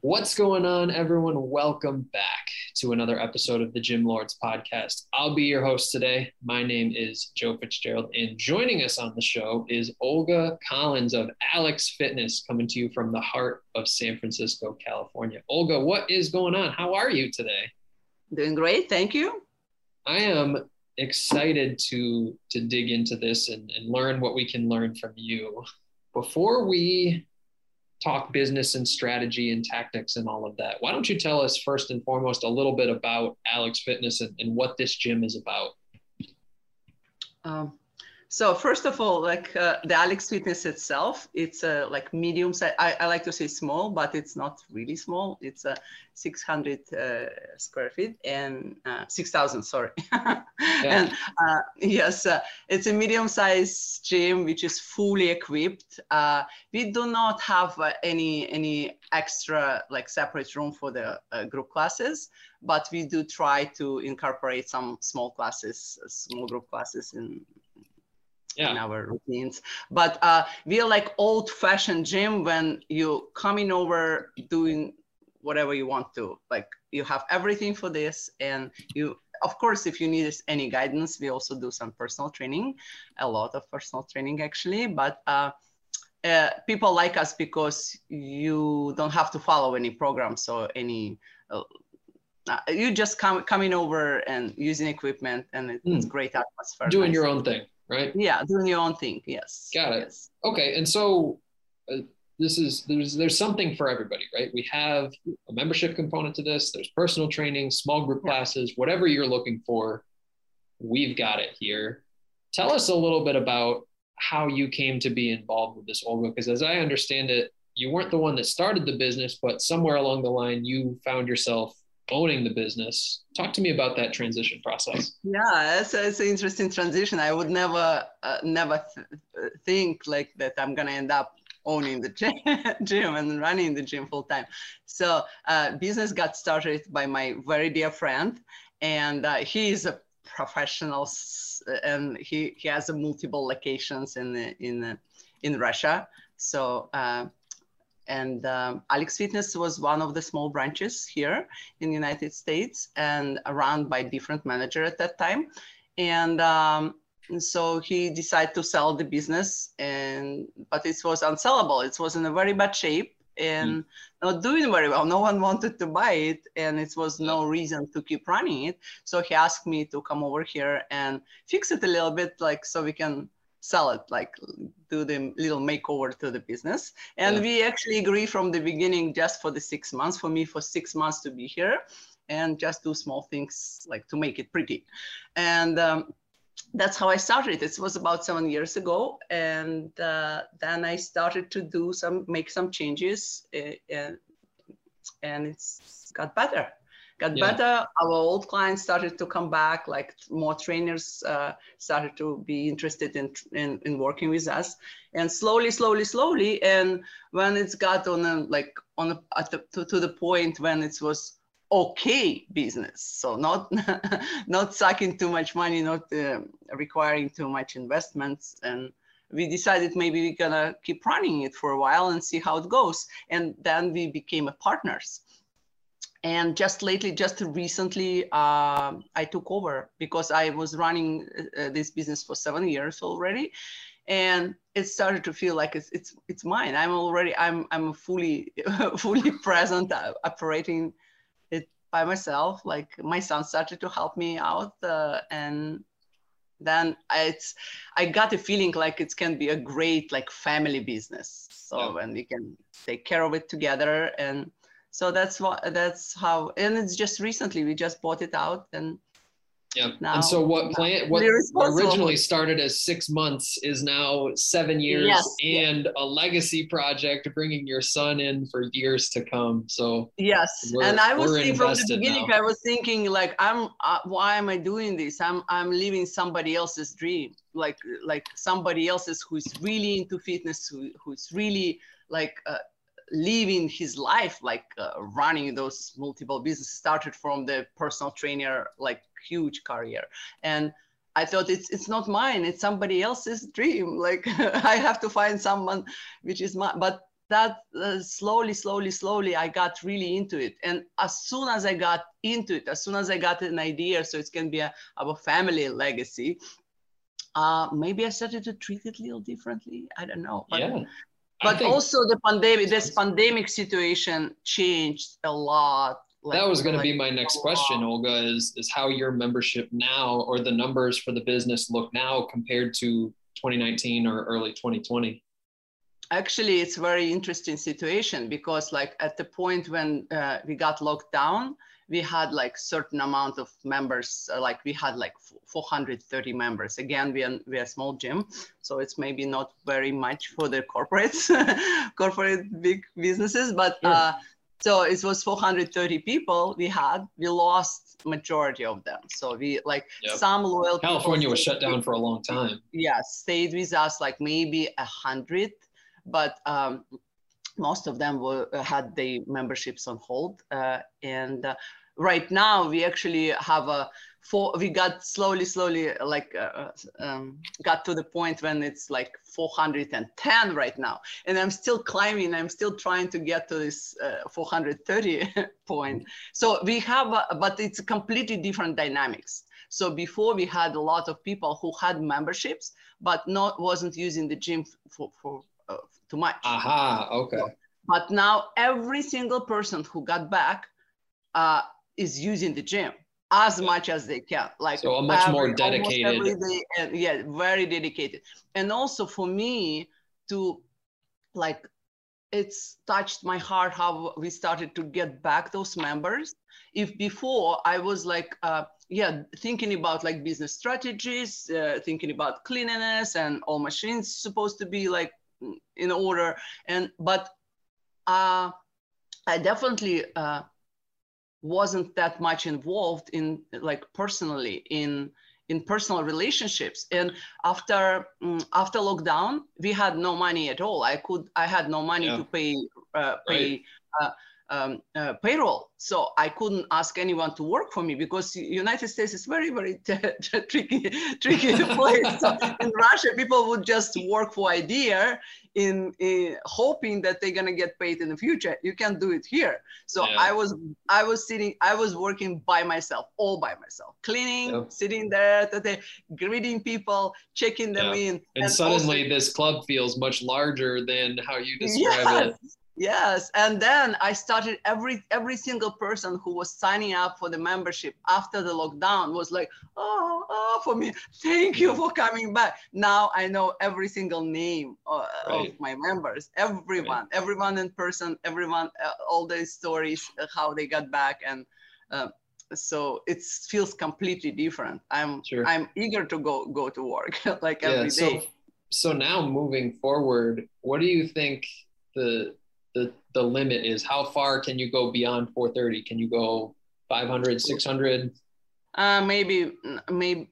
What's going on, everyone? Welcome back to another episode of the Gym Lords podcast. I'll be your host today. My name is Joe Fitzgerald, and joining us on the show is Olga Collins of Alex Fitness, coming to you from the heart of San Francisco, California. Olga, what is going on? How are you today? Doing great, thank you. I am excited to to dig into this and, and learn what we can learn from you. Before we talk business and strategy and tactics and all of that. Why don't you tell us first and foremost a little bit about Alex Fitness and, and what this gym is about? Um, so first of all, like uh, the Alex Fitness itself, it's a uh, like medium size. I, I, like to say small, but it's not really small. It's a 600 uh, square feet and uh, 6,000. Sorry. *laughs* yeah. And uh, yes, uh, it's a medium sized gym which is fully equipped. we do not have any any extra like separate room for the group classes, but we do try to incorporate some small classes, small group classes in yeah. in our routines. But uh, we are like old-fashioned gym when you coming over doing whatever you want to. Like you have everything for this, and you, of course, if you need any guidance, we also do some personal training, a lot of personal training actually. But uh, uh, people like us because you don't have to follow any programs or any. Uh, you just come coming over and using equipment, and it, mm. it's hmm. great atmosphere. Doing nice. your own thing right? Yeah, doing your own thing. Yes. Got it. Yes. Okay, and so uh, this is there's there's something for everybody, right? We have a membership component to this. There's personal training, small group yeah. classes, whatever you're looking for, we've got it here. Tell us a little bit about how you came to be involved with this, Olga, because as I understand it, you weren't the one that started the business, but somewhere along the line, you found yourself owning the business. Talk to me about that transition process. Yeah, it's, it's an interesting transition. I would never, uh, never th- think like that I'm gonna end up owning the gym *laughs* and running the gym full time. So uh, business got started by my very dear friend, and uh, he is a professional, and he, he has multiple locations in the, in in Russia. So uh, and um, Alex Fitness was one of the small branches here in the United States and run by different manager at that time. And, um, so he decided to sell the business and but it was unsellable. It was in a very bad shape and mm. not doing very well. No one wanted to buy it, and it was no reason to keep running it. So he asked me to come over here and fix it a little bit, like so we can sell it, like do the little makeover to the business. And yeah. we actually agree from the beginning just for the six months, for me, for six months to be here and just do small things like to make it pretty. And um, that's how I started. It was about seven years ago. And uh, then I started to do some, make some changes. Uh, and it's got better got Yeah. better. Our old clients started to come back, like more trainers uh, started to be interested in, in, in working with us. And slowly, slowly, slowly. And when it's got on a, like on a, at the, to, to the point when it was okay business. So not, *laughs* not sucking too much money, not uh, requiring too much investments. And we decided maybe we're gonna keep running it for a while and see how it goes. And then we became a partners and just lately just recently uh, i took over because i was running uh, this business for seven years already. And it started to feel like it's it's, it's mine. I'm already i'm i'm fully *laughs* fully present uh, operating it by myself. Like my son started to help me out uh, and then it's i got a feeling like it can be a great like family business. So Yeah. when we can take care of it together. And so that's what that's how and it's just recently we just bought it out and Yeah. Now- and so what plan what originally started as six months is now seven years Yes. and a legacy project bringing your son in for years to come. So yes and i was thinking from the beginning now. i was thinking like i'm uh, why am i doing this i'm i'm living somebody else's dream like like somebody else's who's really into fitness who, who's really like uh, living his life like uh, running those multiple businesses started from the personal trainer like huge career. And i thought it's it's not mine it's somebody else's dream. *laughs* Like i have to find someone which is my but that uh, slowly slowly slowly i got really into it. And as soon as i got into it as soon as i got an idea so it can be a, family legacy uh, maybe i started to treat it a little differently i don't know but yeah. But think also the pandemic this pandemic situation changed a lot like- that was going to be my next question. Olga, is is how your membership now or the numbers for the business look now compared to 2019 or early 2020. actually it's very interesting situation because like at the point when uh, we got locked down we had like certain amount of members uh, like we had like 430 members again we are, we are a small gym so it's maybe not very much for the corporates *laughs* corporate big businesses but Sure. uh, so it was 430 people we had we lost majority of them so we like Yep. some loyal California was shut down for a long time. yeah stayed with us like maybe a hundred but um, most of them were had the memberships on hold uh, and uh, right now we actually have a four we got slowly slowly like uh, um, got to the point when it's like 410 right now and i'm still climbing i'm still trying to get to this uh, 430 *laughs* point so we have a, but it's completely different dynamics so before we had a lot of people who had memberships but not wasn't using the gym for, for uh, too much Aha. Okay. but now every single person who got back uh, is using the gym as much as they can. Like So a much more every- almost dedicated- and yeah, very dedicated. And also for me to like it's touched my heart how we started to get back those members if before i was like uh, yeah thinking about like business strategies uh, thinking about cleanliness and all machines supposed to be like in order and but uh, i definitely uh, wasn't that much involved in like personally in in personal relationships. And after mm, after lockdown we had no money at all. I could i had no money Yeah. to pay uh, pay uh, um, uh, payroll so i couldn't ask anyone to work for me because united states is very very *laughs* tricky *laughs* tricky place so in russia people would just work for idea in, in hoping that they're going to get paid in the future you can't do it here so Yeah. i was i was sitting i was working by myself all by myself cleaning Yeah. sitting there greeting people checking them Yeah. in And, also- suddenly this club feels much larger than how you describe *laughs* yes, it. Yes and then i started every every single person who was signing up for the membership after the lockdown was like oh, oh for me thank you for coming back now i know every single name uh, Right. of my members everyone everyone in person everyone uh, all the stories uh, how they got back and uh, so it feels completely different i'm Sure. i'm eager to go go to work *laughs* like Yeah. every day So so now moving forward, what do you think the the the limit is. How far can you go beyond 430? Can you go 500, 600? Uh, maybe, maybe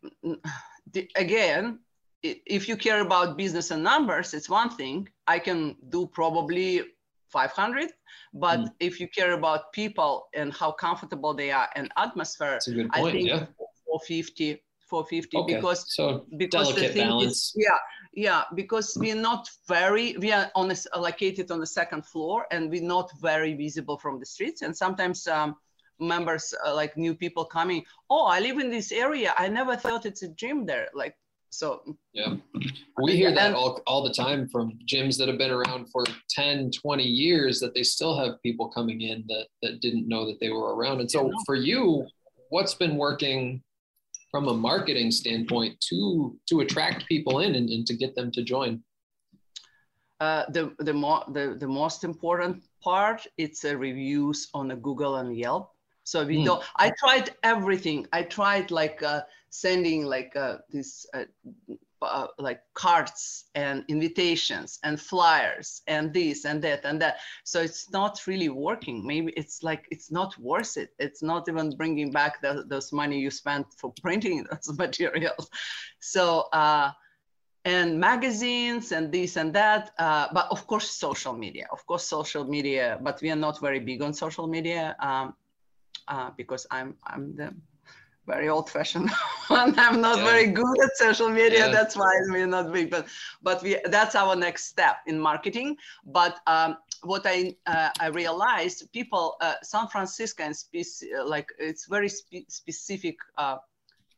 again, if you care about business and numbers, it's one thing. I can do probably 500 but mm. if you care about people and how comfortable they are and atmosphere i think yeah. 450 450 okay. because so because delicate the balance is, yeah yeah because we're not very we are on this located on the second floor and we're not very visible from the streets. And sometimes um, members uh, like new people coming oh i live in this area. I never thought it's a gym there like so. Yeah, we hear that all, all the time from gyms that have been around for 10, 20 years that they still have people coming in that, that didn't know that they were around. And so for you, what's been working from a marketing standpoint to to attract people in and, and to get them to join? Uh, the the more the, the most important part it's a reviews on Google and Yelp. So we mm. don't. I tried everything. I tried like uh, sending like uh, this uh, like cards and invitations and flyers and this and that and that. So it's not really working. Maybe it's like it's not worth it. It's not even bringing back the, those money you spent for printing *laughs* those materials. So uh and magazines and this and that uh, but of course social media of course social media but we are not very big on social media um, uh, because i'm i'm the very old fashioned *laughs* one. I'm not yeah. very good at social media. Yeah. That's why we're not big, but but we that's our next step in marketing. But um, what I uh, I realized people uh, San Francisco and like it's very spe- specific uh,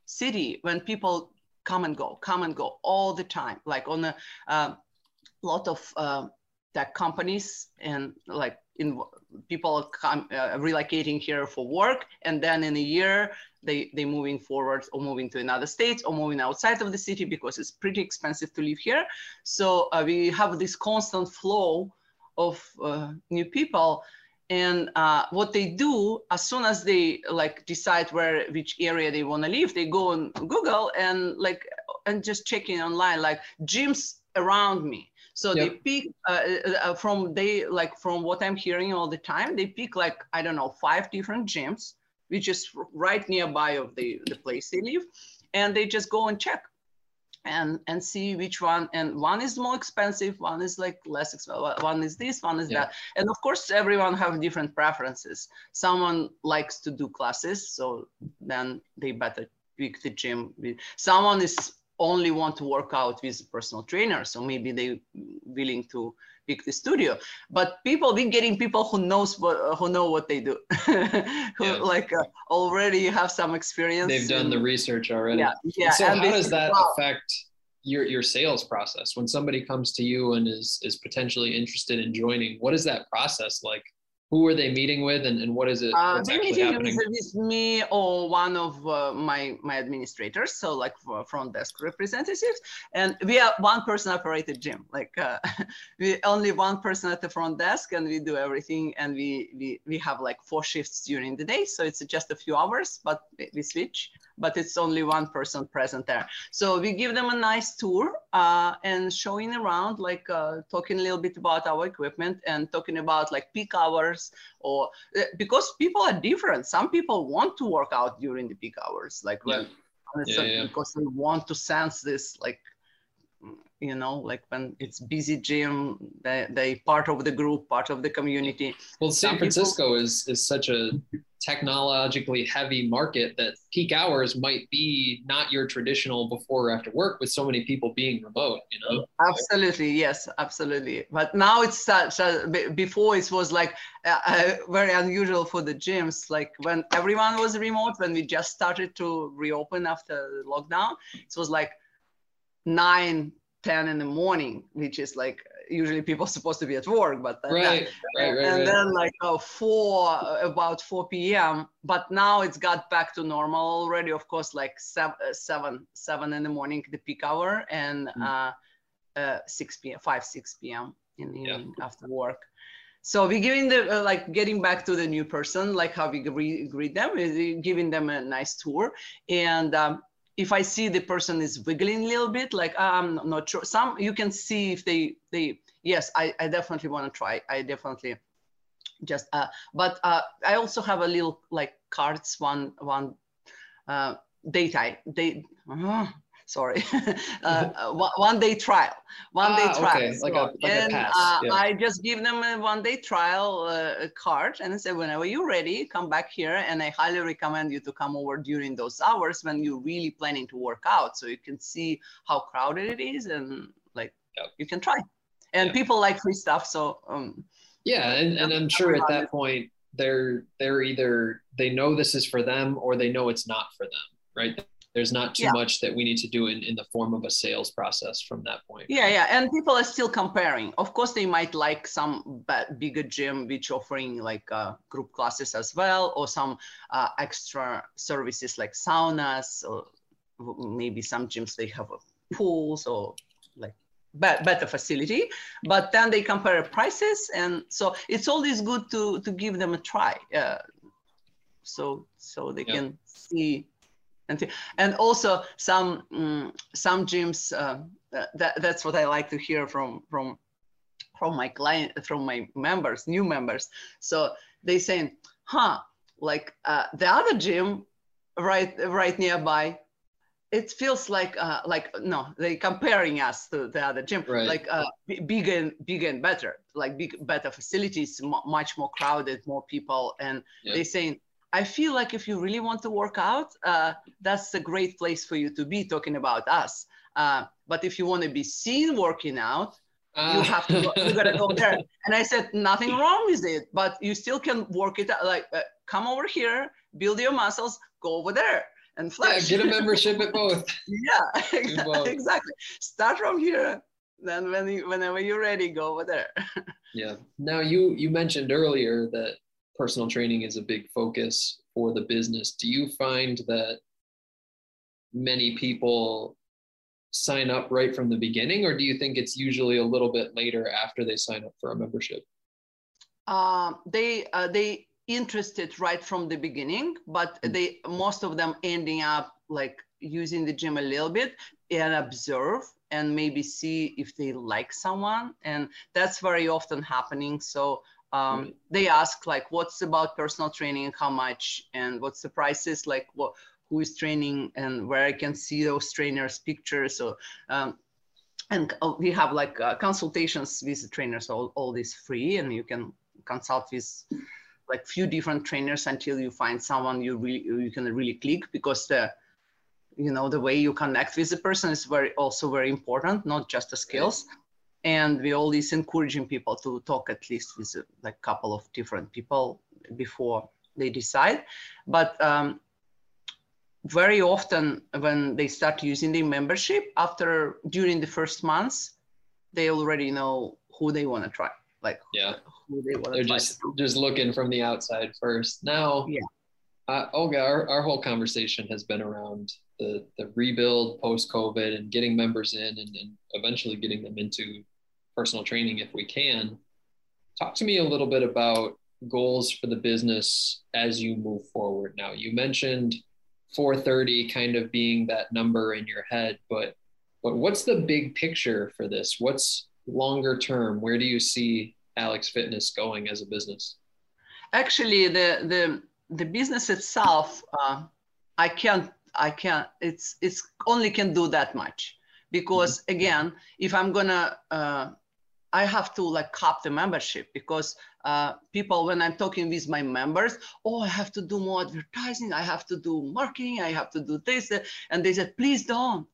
city when people come and go, come and go all the time. Like on a uh, lot of uh, tech companies and like in people come uh, relocating here for work and then in a year they they moving forward or moving to another state or moving outside of the city because it's pretty expensive to live here. So uh, we have this constant flow of uh, new people. And uh, what they do as soon as they like decide where which area they want to live they go on google and like and just checking online like gyms around me so yep. they pick uh, uh, uh, from they like from what I'm hearing all the time. They pick like I don't know five different gyms, which is right nearby of the the place they live, and they just go and check and and see which one and one is more expensive one is like less expensive one is this one is yeah. that and of course everyone have different preferences someone likes to do classes so then they better pick the gym someone is only want to work out with a personal trainer so maybe they willing to pick the studio but people we getting people who knows what who know what they do *laughs* who yeah. like uh, already have some experience they've done the research already yeah yeah so and how does that wow. affect your your sales process when somebody comes to you and is is potentially interested in joining what is that process like who are they meeting with and, and what is it uh, meeting with me or one of uh, my my administrators so like front desk representatives and we are one person operated gym like uh, *laughs* we only one person at the front desk and we do everything and we, we we have like four shifts during the day so it's just a few hours but we switch but it's only one person present there. So we give them a nice tour uh, and showing around, like uh, talking a little bit about our equipment and talking about like peak hours or uh, because people are different. Some people want to work out during the peak hours, like yeah. when, yeah, yeah. because they want to sense this like you know like when it's busy gym they, they part of the group part of the community. Well san Some francisco people... is is such a technologically heavy market that peak hours might be not your traditional before or after work with so many people being remote you know? Absolutely yes absolutely. But now it's such a, before it was like uh, uh, very unusual for the gyms. Like when everyone was remote when we just started to reopen after lockdown it was like 9 10 in the morning which is like usually people are supposed to be at work but right, right, right, and right. then like oh, 4 about 4 p.m but now it's got back to normal already of course like 7 7, 7 in the morning the peak hour and mm. uh, uh, 6 p.m 5 6 p.m in the evening yeah. after work so we're giving the uh, like getting back to the new person like how we greet, greet them is giving them a nice tour and um, if I see the person is wiggling a little bit, like I'm not sure. Some you can see if they they yes, I, I definitely want to try. I definitely just uh, but uh, I also have a little like cards one one uh, type day. Uh, sorry, *laughs* uh, one, one, day trial, one ah, day trial. Okay. So, like a, like and uh, yeah. I just give them a one day trial uh, card and I say, whenever you're ready, come back here. And I highly recommend you to come over during those hours when you're really planning to work out. So you can see how crowded it is and like yep. you can try. And yep. people like free stuff. So um, yeah, and, and I'm sure at that point they're they're either they know this is for them or they know it's not for them, right? There's not too yeah. much that we need to do in, in the form of a sales process from that point yeah yeah and people are still comparing of course they might like some bigger gym which offering like uh, group classes as well or some uh, extra services like saunas or maybe some gyms they have pools or like better facility but then they compare prices and so it's always good to to give them a try uh, so so they yeah. can see and and also some um, some gyms uh, that that's what I like to hear from from from my client from my members new members so they saying huh like uh, the other gym right right nearby it feels like uh, like no they comparing us to the other gym right. like uh, bigger and bigger and better like big better facilities much more crowded more people and yeah. they saying I feel like if you really want to work out, uh, that's a great place for you to be talking about us. Uh, but if you want to be seen working out, uh. you have to go, you gotta go there. *laughs* And I said, nothing wrong with it, but you still can work it out. Like, uh, come over here, build your muscles, go over there and flex. Yeah, get a membership at *laughs* both. yeah, *laughs* exactly. exactly. Start from here. Then when you, whenever you're ready, go over there. yeah. Now you you mentioned earlier that personal training is a big focus for the business. Do you find that many people sign up right from the beginning, or do you think it's usually a little bit later after they sign up for a membership? Uh, they uh, they interested right from the beginning, but mm-hmm. they most of them ending up like using the gym a little bit and observe and maybe see if they like someone and that's very often happening so um, they ask like what's about personal training how much and what's the prices? Like what who is training and where i can see those trainers pictures? So um, and uh, we have like uh, consultations with the trainers all, all this free and you can consult with like few different trainers until you find someone you really you can really click because the you know the way you connect with the person is very also very important not just the skills and we always encouraging people to talk at least with a, like couple of different people before they decide. But um, very often when they start using the membership after during the first months they already know who they want to try like yeah. who they want to try. just just looking from the outside first. Now yeah. uh, olga our, our whole conversation has been around the the rebuild post covid and getting members in and, and eventually getting them into personal training if we can. Talk to me a little bit about goals for the business as you move forward. Now, you mentioned 430 kind of being that number in your head, but but what's the big picture for this? What's longer term? Where do you see Alex Fitness going as a business? Actually, the the the business itself, uh, I can't I can't. It's it's only can do that much because mm-hmm. again, if I'm gonna uh, I have to like cap the membership because uh, people, when I'm talking with my members, oh, I have to do more advertising, I have to do marketing, I have to do this. And they said, please don't,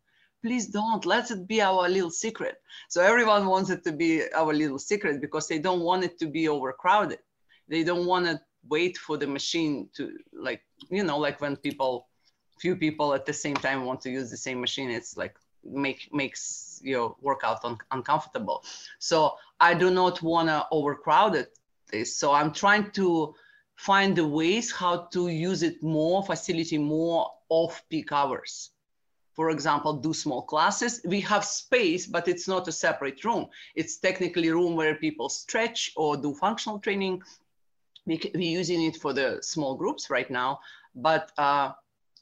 please don't, let it be our little secret. So everyone wants it to be our little secret because they don't want it to be overcrowded. They don't want to wait for the machine to like, you know, like when people, few people at the same time want to use the same machine, it's like, make makes your workout un- uncomfortable. So I do not want to overcrowd it. This. So I'm trying to find the ways how to use it more, facility more off peak hours. For example, do small classes. We have space, but it's not a separate room. It's technically room where people stretch or do functional training. We, we're using it for the small groups right now, but uh,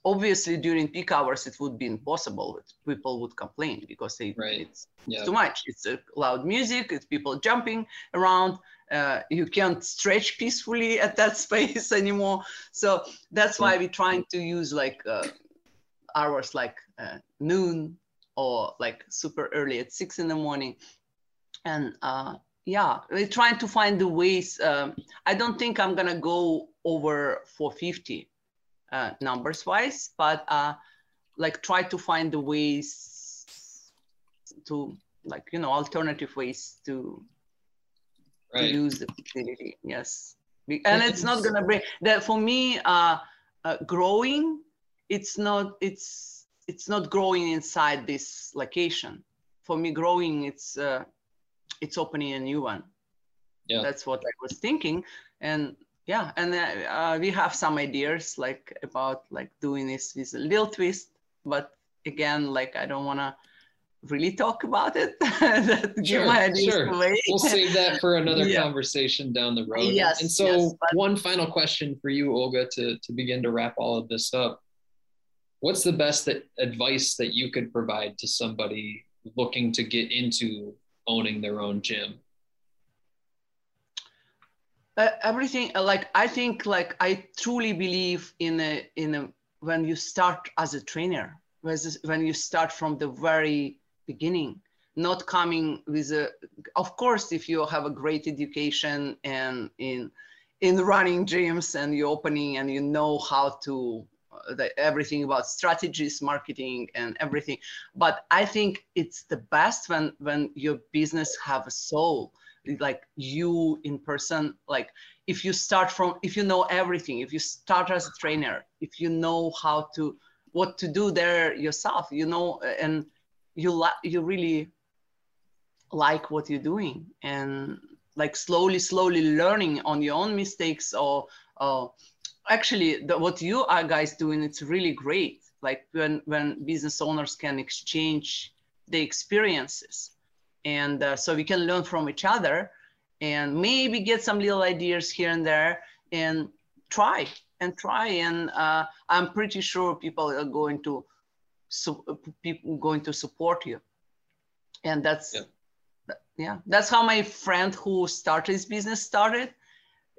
obviously during peak hours it would be impossible people would complain because they, Right. it's, Yeah. it's too much it's uh, loud music it's people jumping around uh, you can't stretch peacefully *laughs* at that space *laughs* anymore so that's why we're trying to use like uh, hours like uh, noon or like super early at six in the morning and uh, yeah we're trying to find the ways um, i don't think i'm gonna go over 450 uh, numbers wise but uh, like try to find the ways to like you know alternative ways to, to use the facility yes. And it's not gonna bring that for me uh, uh growing it's not it's it's not growing inside this location. For me growing it's uh it's opening a new one. Yeah. that's what i was thinking. And yeah and uh, uh, we have some ideas like about like doing this with a little twist but again like i don't want to really talk about it *laughs* Sure, sure. We'll save that for another *laughs* Yeah. conversation down the road. Yes, And so, yes, but- one final question for you, Olga, to, to begin to wrap all of this up. What's the best that, advice that you could provide to somebody looking to get into owning their own gym? Uh, everything uh, like i think like i truly believe in a in a when you start as a trainer when you start from the very beginning not coming with a of course if you have a great education and in in running gyms and you're opening and you know how to uh, the, everything about strategies marketing and everything but i think it's the best when when your business have a soul like you in person like if you start from if you know everything if you start as a trainer if you know how to what to do there yourself you know and you like you really like what you're doing and like slowly slowly learning on your own mistakes or uh, actually the, what you are guys doing it's really great. Like when when business owners can exchange the experiences and uh, so we can learn from each other and maybe get some little ideas here and there and try and try and uh, i'm pretty sure people are going to so people going to support you and that's Yeah. yeah that's how my friend who started his business started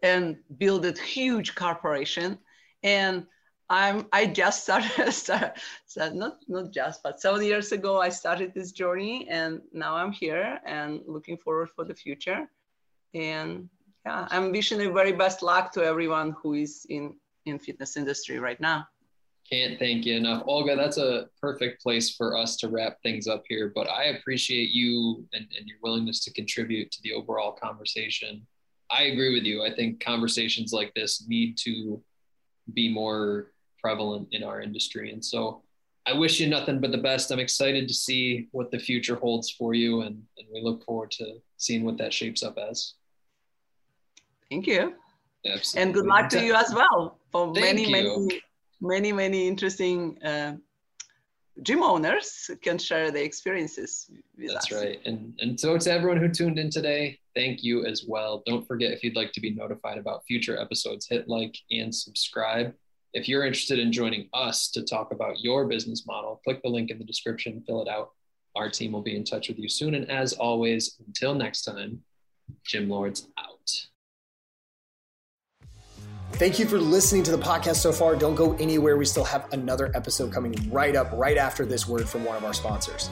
and built a huge corporation and i'm i just started, *laughs* started not not just but seven years ago i started this journey and now i'm here and looking forward for the future and yeah i'm wishing the very best luck to everyone who is in in fitness industry right now Can't thank you enough. Olga, that's a perfect place for us to wrap things up here. But I appreciate you and, and your willingness to contribute to the overall conversation. I agree with you. I think conversations like this need to be more prevalent in our industry. And so I wish you nothing but the best. I'm excited to see what the future holds for you. And, and we look forward to seeing what that shapes up as. thank you Absolutely. and good luck to you as well for Thank many you. many many many interesting uh, gym owners can share their experiences with That's us right. And and so to everyone who tuned in today, thank you as well. Don't forget if you'd like to be notified about future episodes, hit like and subscribe. If you're interested in joining us to talk about your business model, click the link in the description, fill it out. Our team will be in touch with you soon. And as always, until next time, Gym Lords out. Thank you for listening to the podcast so far. Don't go anywhere. We still have another episode coming right up, right after this word from one of our sponsors.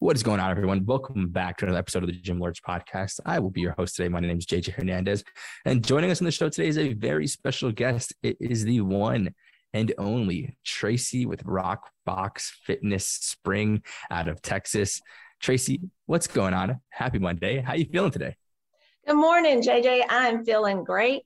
What is going on, everyone? Welcome back to another episode of the Gym Lords podcast. I will be your host today. My name is JJ Hernandez, and joining us on the show today is a very special guest. It is the one and only Tracy with Rock Box Fitness Spring out of Texas. Tracy, what's going on? Happy Monday. How are you feeling today? Good morning, JJ. I'm feeling great.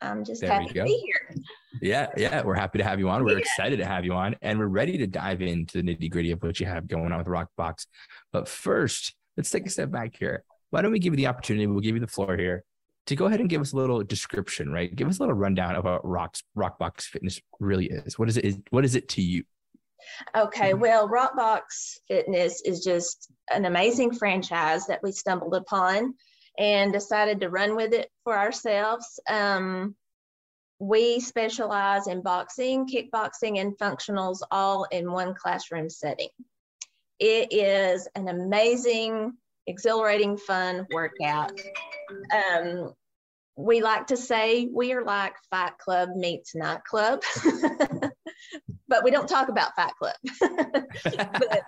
I'm just There happy to be here. Yeah, yeah, we're happy to have you on. We're Yeah. excited to have you on, and we're ready to dive into the nitty gritty of what you have going on with Rockbox. But first, let's take a step back here. Why don't we give you the opportunity? We'll give you the floor here to go ahead and give us a little description, right? Give us a little rundown of what Rocks Rockbox Fitness really is. What is it? Is what is it to you? Okay, Mm-hmm. well, Rockbox Fitness is just an amazing franchise that we stumbled upon and decided to run with it for ourselves. Um, we specialize in boxing, kickboxing, and functionals all in one classroom setting. It is an amazing, exhilarating, fun workout. Um, we like to say we are like Fight Club meets nightclub, *laughs* but we don't talk about Fight Club. *laughs* but,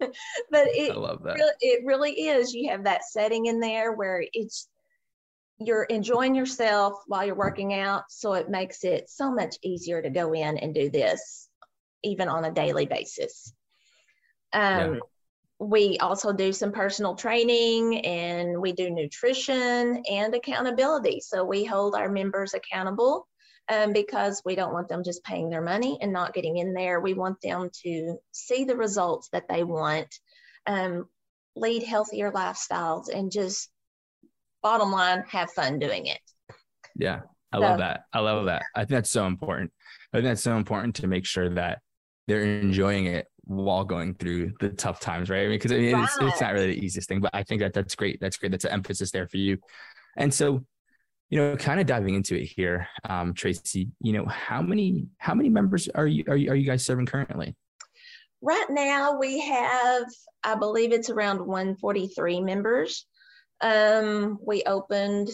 *laughs* but I love that. really, it really is. You have that setting in there where it's you're enjoying yourself while you're working out, so it makes it so much easier to go in and do this, even on a daily basis. Um, We also do some personal training and we do nutrition and accountability. So we hold our members accountable um, because we don't want them just paying their money and not getting in there. We want them to see the results that they want, um, lead healthier lifestyles, and just bottom line, have fun doing it. Yeah, I love that. I love that. I think that's so important. I think that's so important to make sure that they're enjoying it while going through the tough times, right? I mean, because I mean, it's, it's not really the easiest thing, but I think that that's great. That's great. That's an emphasis there for you. And so, you know, kind of diving into it here, um, Tracy. You know, how many how many members are you are you, are you guys serving currently? Right now, we have, I believe it's around 143 members. Um, we opened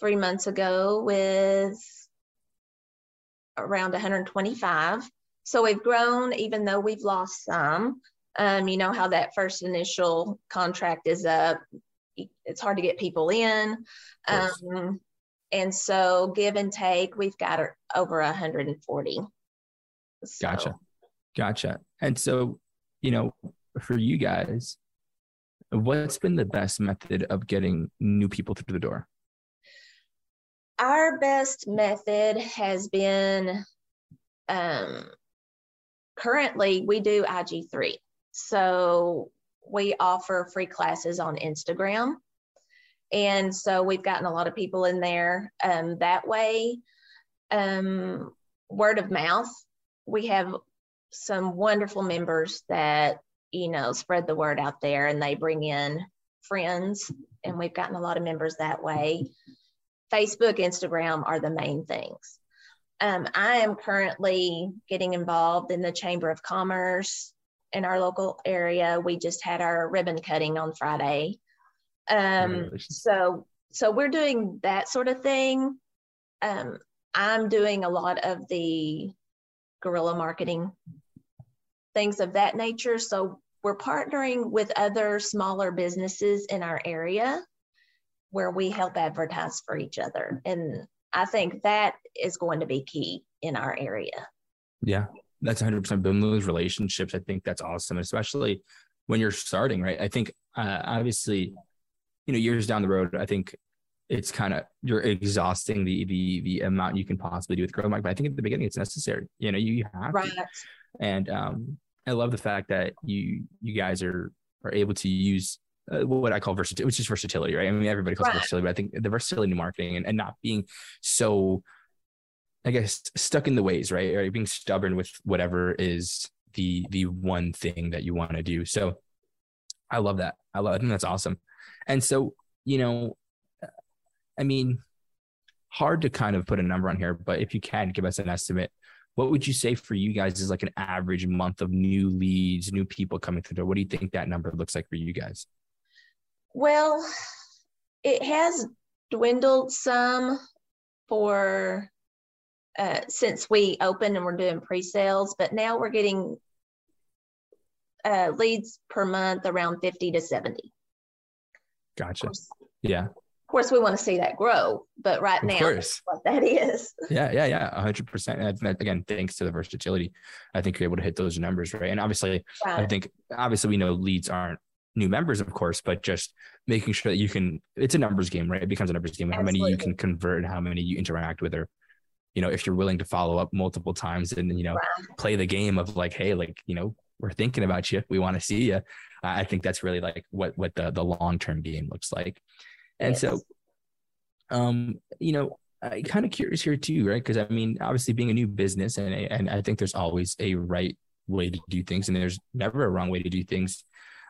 three months ago with around 125. So we've grown, even though we've lost some. Um, you know how that first initial contract is up. It's hard to get people in. Um, and so give and take, we've got over 140. So- Gotcha. Gotcha. And so, you know, for you guys, what's been the best method of getting new people through the door? our best method has been um, currently we do IG3. So we offer free classes on Instagram. And so we've gotten a lot of people in there um, that way. Um, word of mouth, we have some wonderful members that, you know, spread the word out there and they bring in friends. And we've gotten a lot of members that way. Facebook, Instagram are the main things. Um, I am currently getting involved in the Chamber of Commerce in our local area. We just had our ribbon cutting on Friday. Um, so, so we're doing that sort of thing. Um, I'm doing a lot of the guerrilla marketing, things of that nature. So we're partnering with other smaller businesses in our area where we help advertise for each other. And I think that is going to be key in our area. Yeah, that's 100% building those relationships. I think that's awesome, especially when you're starting, right? I think uh, obviously, you know, years down the road, I think it's kind of you're exhausting the the the amount you can possibly do with growth market. But I think at the beginning it's necessary. You know, you, you have Right. to. And um, I love the fact that you you guys are are able to use uh, what I call versatility, which is versatility, right? I mean, everybody calls Right. it versatility, but I think the versatility in marketing and, and not being so, I guess, stuck in the ways, right? Or being stubborn with whatever is the the one thing that you want to do. So, I love that. I love. I think that's awesome. And so, you know, I mean, hard to kind of put a number on here, but if you can give us an estimate, what would you say for you guys is like an average month of new leads, new people coming through? What do you think that number looks like for you guys? Well, it has dwindled some for uh, since we opened and we're doing pre-sales, but now we're getting uh, leads per month around 50 to 70. Gotcha. Yeah. Of course we want to see that grow, but right Of now, course. what that is. *laughs* Yeah, yeah, yeah, hundred percent. And that, again, thanks to the versatility, I think you're able to hit those numbers, right? And obviously, I think obviously we know leads aren't new members, of course, but just making sure that you can. It's a numbers game, right? It becomes a numbers game. How many you can convert and how many you interact with, or you know, if you're willing to follow up multiple times and you know Right. play the game of like, hey, like you know, we're thinking about you, we want to see you. I I think that's really like what what the the long term game looks like. And so, um, you know, I kind of curious here too, right? Because I mean, obviously, being a new business, and and I think there's always a right way to do things, and there's never a wrong way to do things.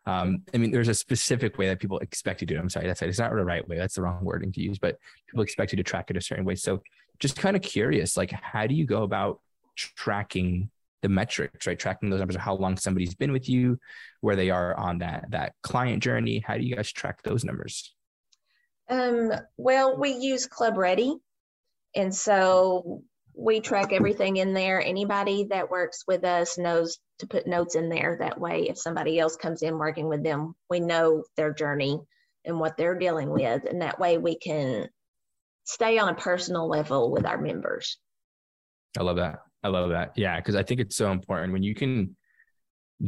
Um, I mean, there's a specific way that people expect you to do. it. I'm sorry, that's it. it's not the right way. That's the wrong wording to use, but people expect you to track it a certain way. So, just kind of curious, like, how do you go about tracking the metrics, right? Tracking those numbers of how long somebody's been with you, where they are on that that client journey. How do you guys track those numbers? Um, well, we use ClubReady. And so we track everything in there. Anybody that works with us knows to put notes in there. That way, if somebody else comes in working with them, we know their journey and what they're dealing with. And that way we can stay on a personal level with our members. I love that. I love that. Yeah, because I think it's so important when you can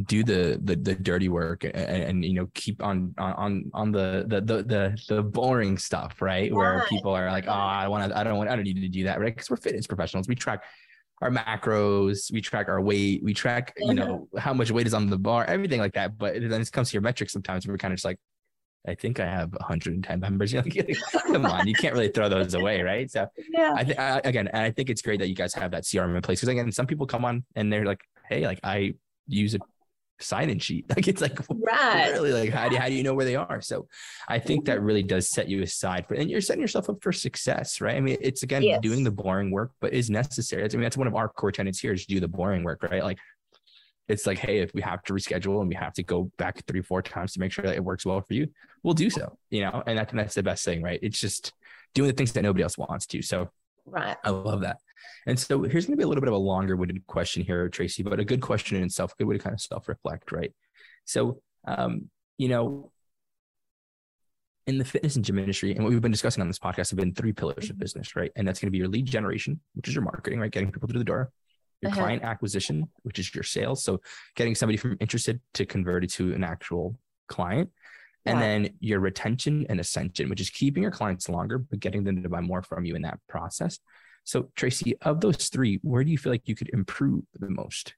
do the the, the dirty work and, and you know keep on on on the the the the, the boring stuff, right? Where people are like, oh, I want to, I don't want, I don't need to do that, right? Because we're fitness professionals. We track our macros, we track our weight, we track, you mm-hmm. know, how much weight is on the bar, everything like that. But then it comes to your metrics. Sometimes we're kind of just like, I think I have 110 members. *laughs* You're like, come on, you can't really throw those away, right? So *laughs* Yeah. I think again, and I think it's great that you guys have that CRM in place because again, some people come on and they're like, "Hey, like I use a sign-in sheet." *laughs* Like it's like, Right. really, like how do you, how do you know where they are? So I think that mm-hmm. really does set you aside for, and you're setting yourself up for success, right? I mean, it's again Yes. doing the boring work, but is necessary. I mean, that's one of our core tenets here is do the boring work, right? Like it's like, hey, if we have to reschedule and we have to go back three, four times to make sure that it works well for you, we'll do so, you know, and I think that's the best thing, right? It's just doing the things that nobody else wants to. So Right. I love that. And so here's going to be a little bit of a longer winded question here, Tracy, but a good question in itself, a good way to kind of self reflect, right? So, um, you know, in the fitness and gym industry, and what we've been discussing on this podcast have been three pillars of business, right? And that's going to be your lead generation, which is your marketing, right? Getting people through the door, your Uh-huh. client acquisition, which is your sales. So getting somebody from interested to converted to an actual client. And then your retention and ascension, which is keeping your clients longer, but getting them to buy more from you in that process. So, Tracy, of those three, where do you feel like you could improve the most?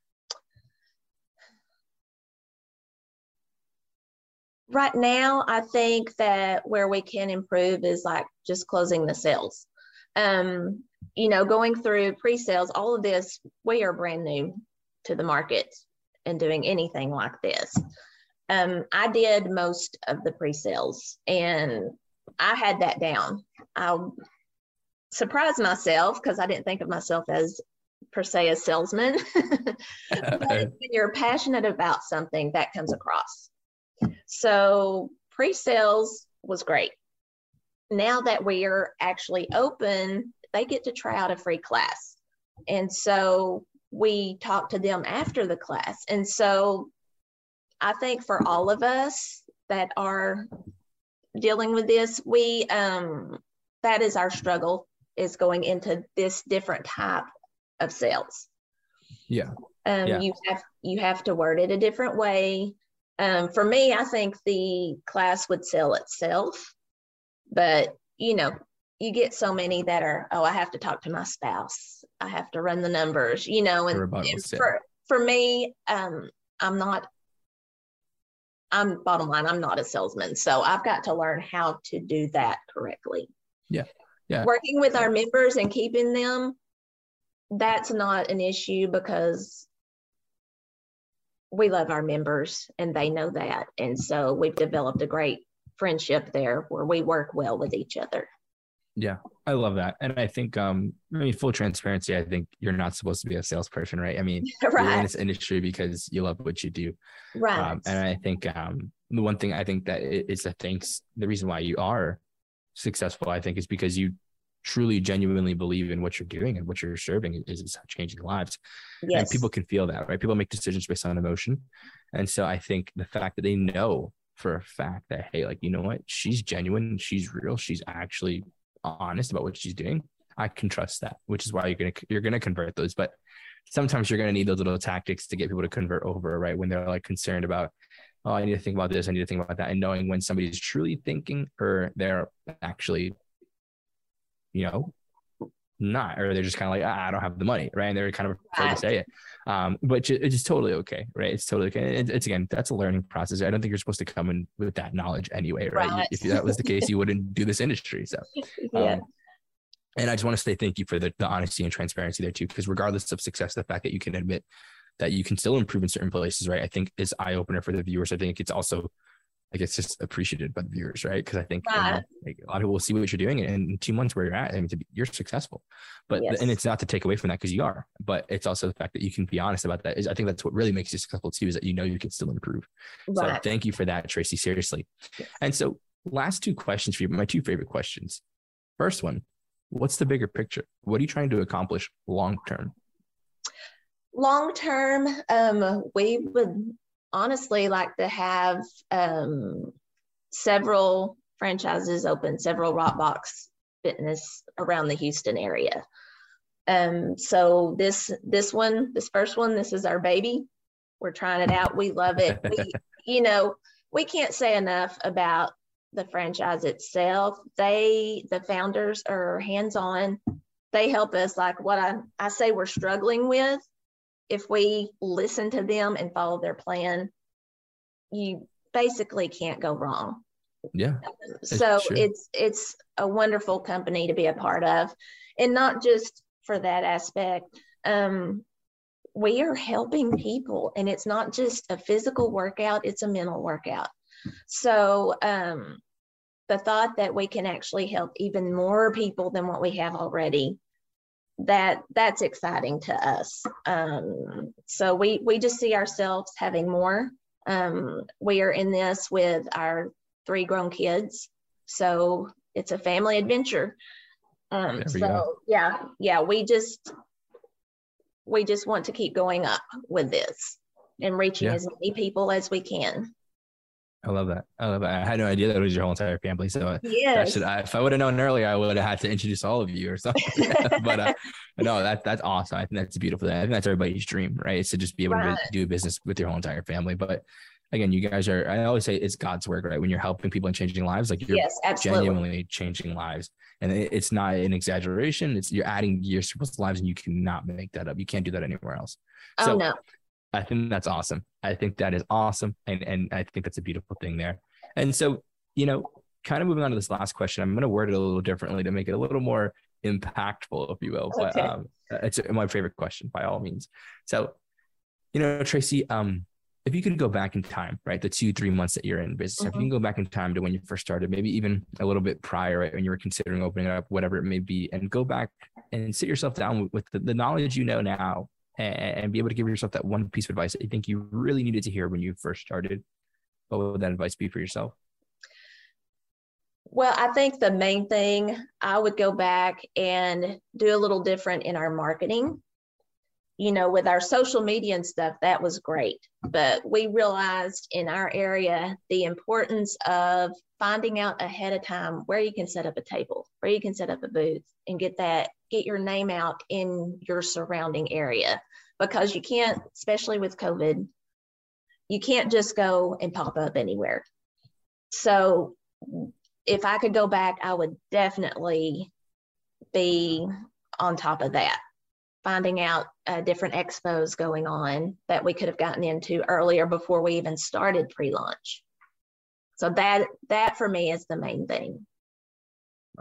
Right now, I think that where we can improve is like just closing the sales. Um, you know, going through pre-sales, all of this, we are brand new to the market and doing anything like this. Um, I did most of the pre-sales and I had that down. I surprised myself because I didn't think of myself as per se a salesman. *laughs* but *laughs* when you're passionate about something, that comes across. So pre-sales was great. Now that we are actually open, they get to try out a free class. And so we talk to them after the class. And so I think for all of us that are dealing with this, we um that is our struggle is going into this different type of sales. Yeah. Um, Yeah. you have you have to word it a different way. Um, for me, I think the class would sell itself, but you know, you get so many that are, oh, I have to talk to my spouse, I have to run the numbers, you know, and, and for for me, um, I'm not. I'm bottom line, I'm not a salesman, so I've got to learn how to do that correctly. Yeah. Yeah. Working with our members and keeping them, that's not an issue because we love our members and they know that. And so we've developed a great friendship there where we work well with each other. Yeah, I love that. And I think, um, I mean, full transparency, I think you're not supposed to be a salesperson, right? I mean, *laughs* you're in right. this industry because you love what you do. Right. Um, and I think um, the one thing I think that is the thanks, the reason why you are successful, I think, is because you truly genuinely believe in what you're doing and what you're serving is, is changing lives. Yes. and people can feel that right? People make decisions based on emotion. And so i think the fact that they know for a fact that hey like you know what? She's genuine she's real she's actually honest about what she's doing i can trust that which is why you're gonna you're gonna convert those. But sometimes you're gonna need those little tactics to get people to convert over right? When they're like concerned about oh i need to think about this i need to think about that and knowing when somebody's truly thinking or they're actually you know not or they're just kind of like ah, i don't have the money right and they're kind of afraid to say it um but it's just totally okay right it's totally okay it, it's again that's a learning process i don't think you're supposed to come in with that knowledge anyway right, Right. if that was the case you *laughs* wouldn't do this industry so *laughs* yeah. um, and I just want to say thank you for the, the honesty and transparency there too, because regardless of success, the fact that you can admit that you can still improve in certain places, right? I think is eye opener for the viewers. I think it's also like it's just appreciated by the viewers, right? Because I think you know, like, a lot of people will see what you're doing, and in two months where you're at, I mean, to be, you're successful. But Yes. and it's not to take away from that because you are, but it's also the fact that you can be honest about that. Is I think that's what really makes you successful too, is that you know you can still improve. So thank you for that, Tracy. Seriously. And so, last two questions for you, my two favorite questions. First one, what's the bigger picture? What are you trying to accomplish long term? Long term um, we would honestly like to have um, several franchises open several rockbox fitness around the houston area. Um, so this this one this first one this is our baby. We're trying it out. We love it. We, *laughs* you know we can't say enough about the franchise itself. They the founders are hands on they help us like what I, I say we're struggling with if we listen to them and follow their plan you basically can't go wrong Yeah. so true. it's it's a wonderful company to be a part of and not just for that aspect um we are helping people and it's not just a physical workout it's a mental workout so um the thought that we can actually help even more people than what we have already that that's exciting to us. Um so we we just see ourselves having more. Um we are in this with our three grown kids. So it's a family adventure. Um so go. yeah yeah we just we just want to keep going up with this and reaching Yeah. as many people as we can I love that. I love that. I had no idea that it was your whole entire family. So uh, yes should, I, if I would have known earlier, I would have had to introduce all of you or something. *laughs* but uh, *laughs* no, that that's awesome. I think that's beautiful. I think that's everybody's dream, right? Is to just be able Right. to do business with your whole entire family. But again, you guys are. I always say it's God's work, right? When you're helping people and changing lives, like you're yes genuinely changing lives. And it- it's not an exaggeration. It's you're adding years to people's lives, and you cannot make that up. You can't do that anywhere else. oh So no I think that's awesome. I think that is awesome, and and I think that's a beautiful thing there. And so, you know, kind of moving on to this last question, I'm going to word it a little differently to make it a little more impactful, if you will. But um, it's my favorite question by all means. So, you know, Tracy, um, if you could go back in time, right, the two three months that you're in business, if you can go back in time to when you first started, maybe even a little bit prior, right, when you were considering opening it up, whatever it may be, and go back and sit yourself down with, with the, the knowledge you know now and, be able to give yourself that one piece of advice that you think you really needed to hear when you first started, what would that advice be for yourself? Well, I think the main thing I would go back and do a little different in our marketing. You know, with our social media and stuff, that was great. But we realized in our area the importance of finding out ahead of time where you can set up a table, where you can set up a booth and get that, get your name out in your surrounding area. Because you can't, especially with COVID, you can't just go and pop up anywhere. So if I could go back, I would definitely be on top of that, finding out uh, different expos going on that we could have gotten into earlier before we even started pre-launch. So that that for me is the main thing.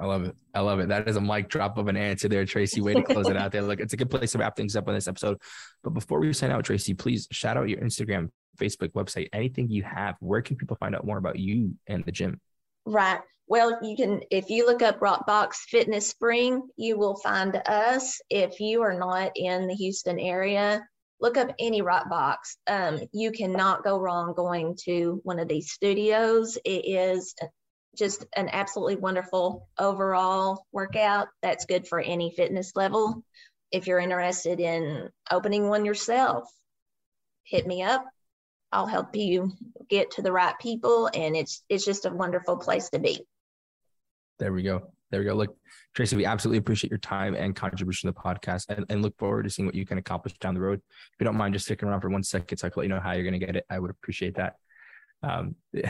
I love it. I love it. That is a mic drop of an answer there, Tracy. Way to close it out there. Look, it's a good place to wrap things up on this episode. But before we sign out, Tracy, please shout out your Instagram, Facebook, website, anything you have. Where can people find out more about you and the gym? Right. Well, you can, if you look up Rockbox Fitness Spring, you will find us. If you are not in the Houston area, look up any Rockbox. Um, you cannot go wrong going to one of these studios. It is just an absolutely wonderful overall workout that's good for any fitness level. If you're interested in opening one yourself, hit me up. I'll help you get to the right people and it's it's just a wonderful place to be. There we go. There we go. Look, Tracy, we absolutely appreciate your time and contribution to the podcast and, and look forward to seeing what you can accomplish down the road. If you don't mind just sticking around for one second so I can let you know how you're going to get it, I would appreciate that. Um, *laughs*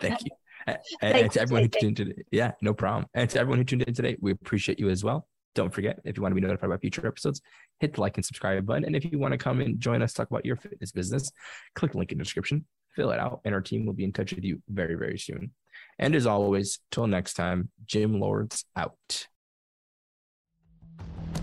thank you. *laughs* and, and to everyone who tuned in, today, yeah, no problem. And to everyone who tuned in today, we appreciate you as well. Don't forget, if you want to be notified about future episodes, hit the like and subscribe button. And if you want to come and join us, talk about your fitness business, click the link in the description, fill it out, and our team will be in touch with you very, very soon. And as always, till next time, Gym Lords out.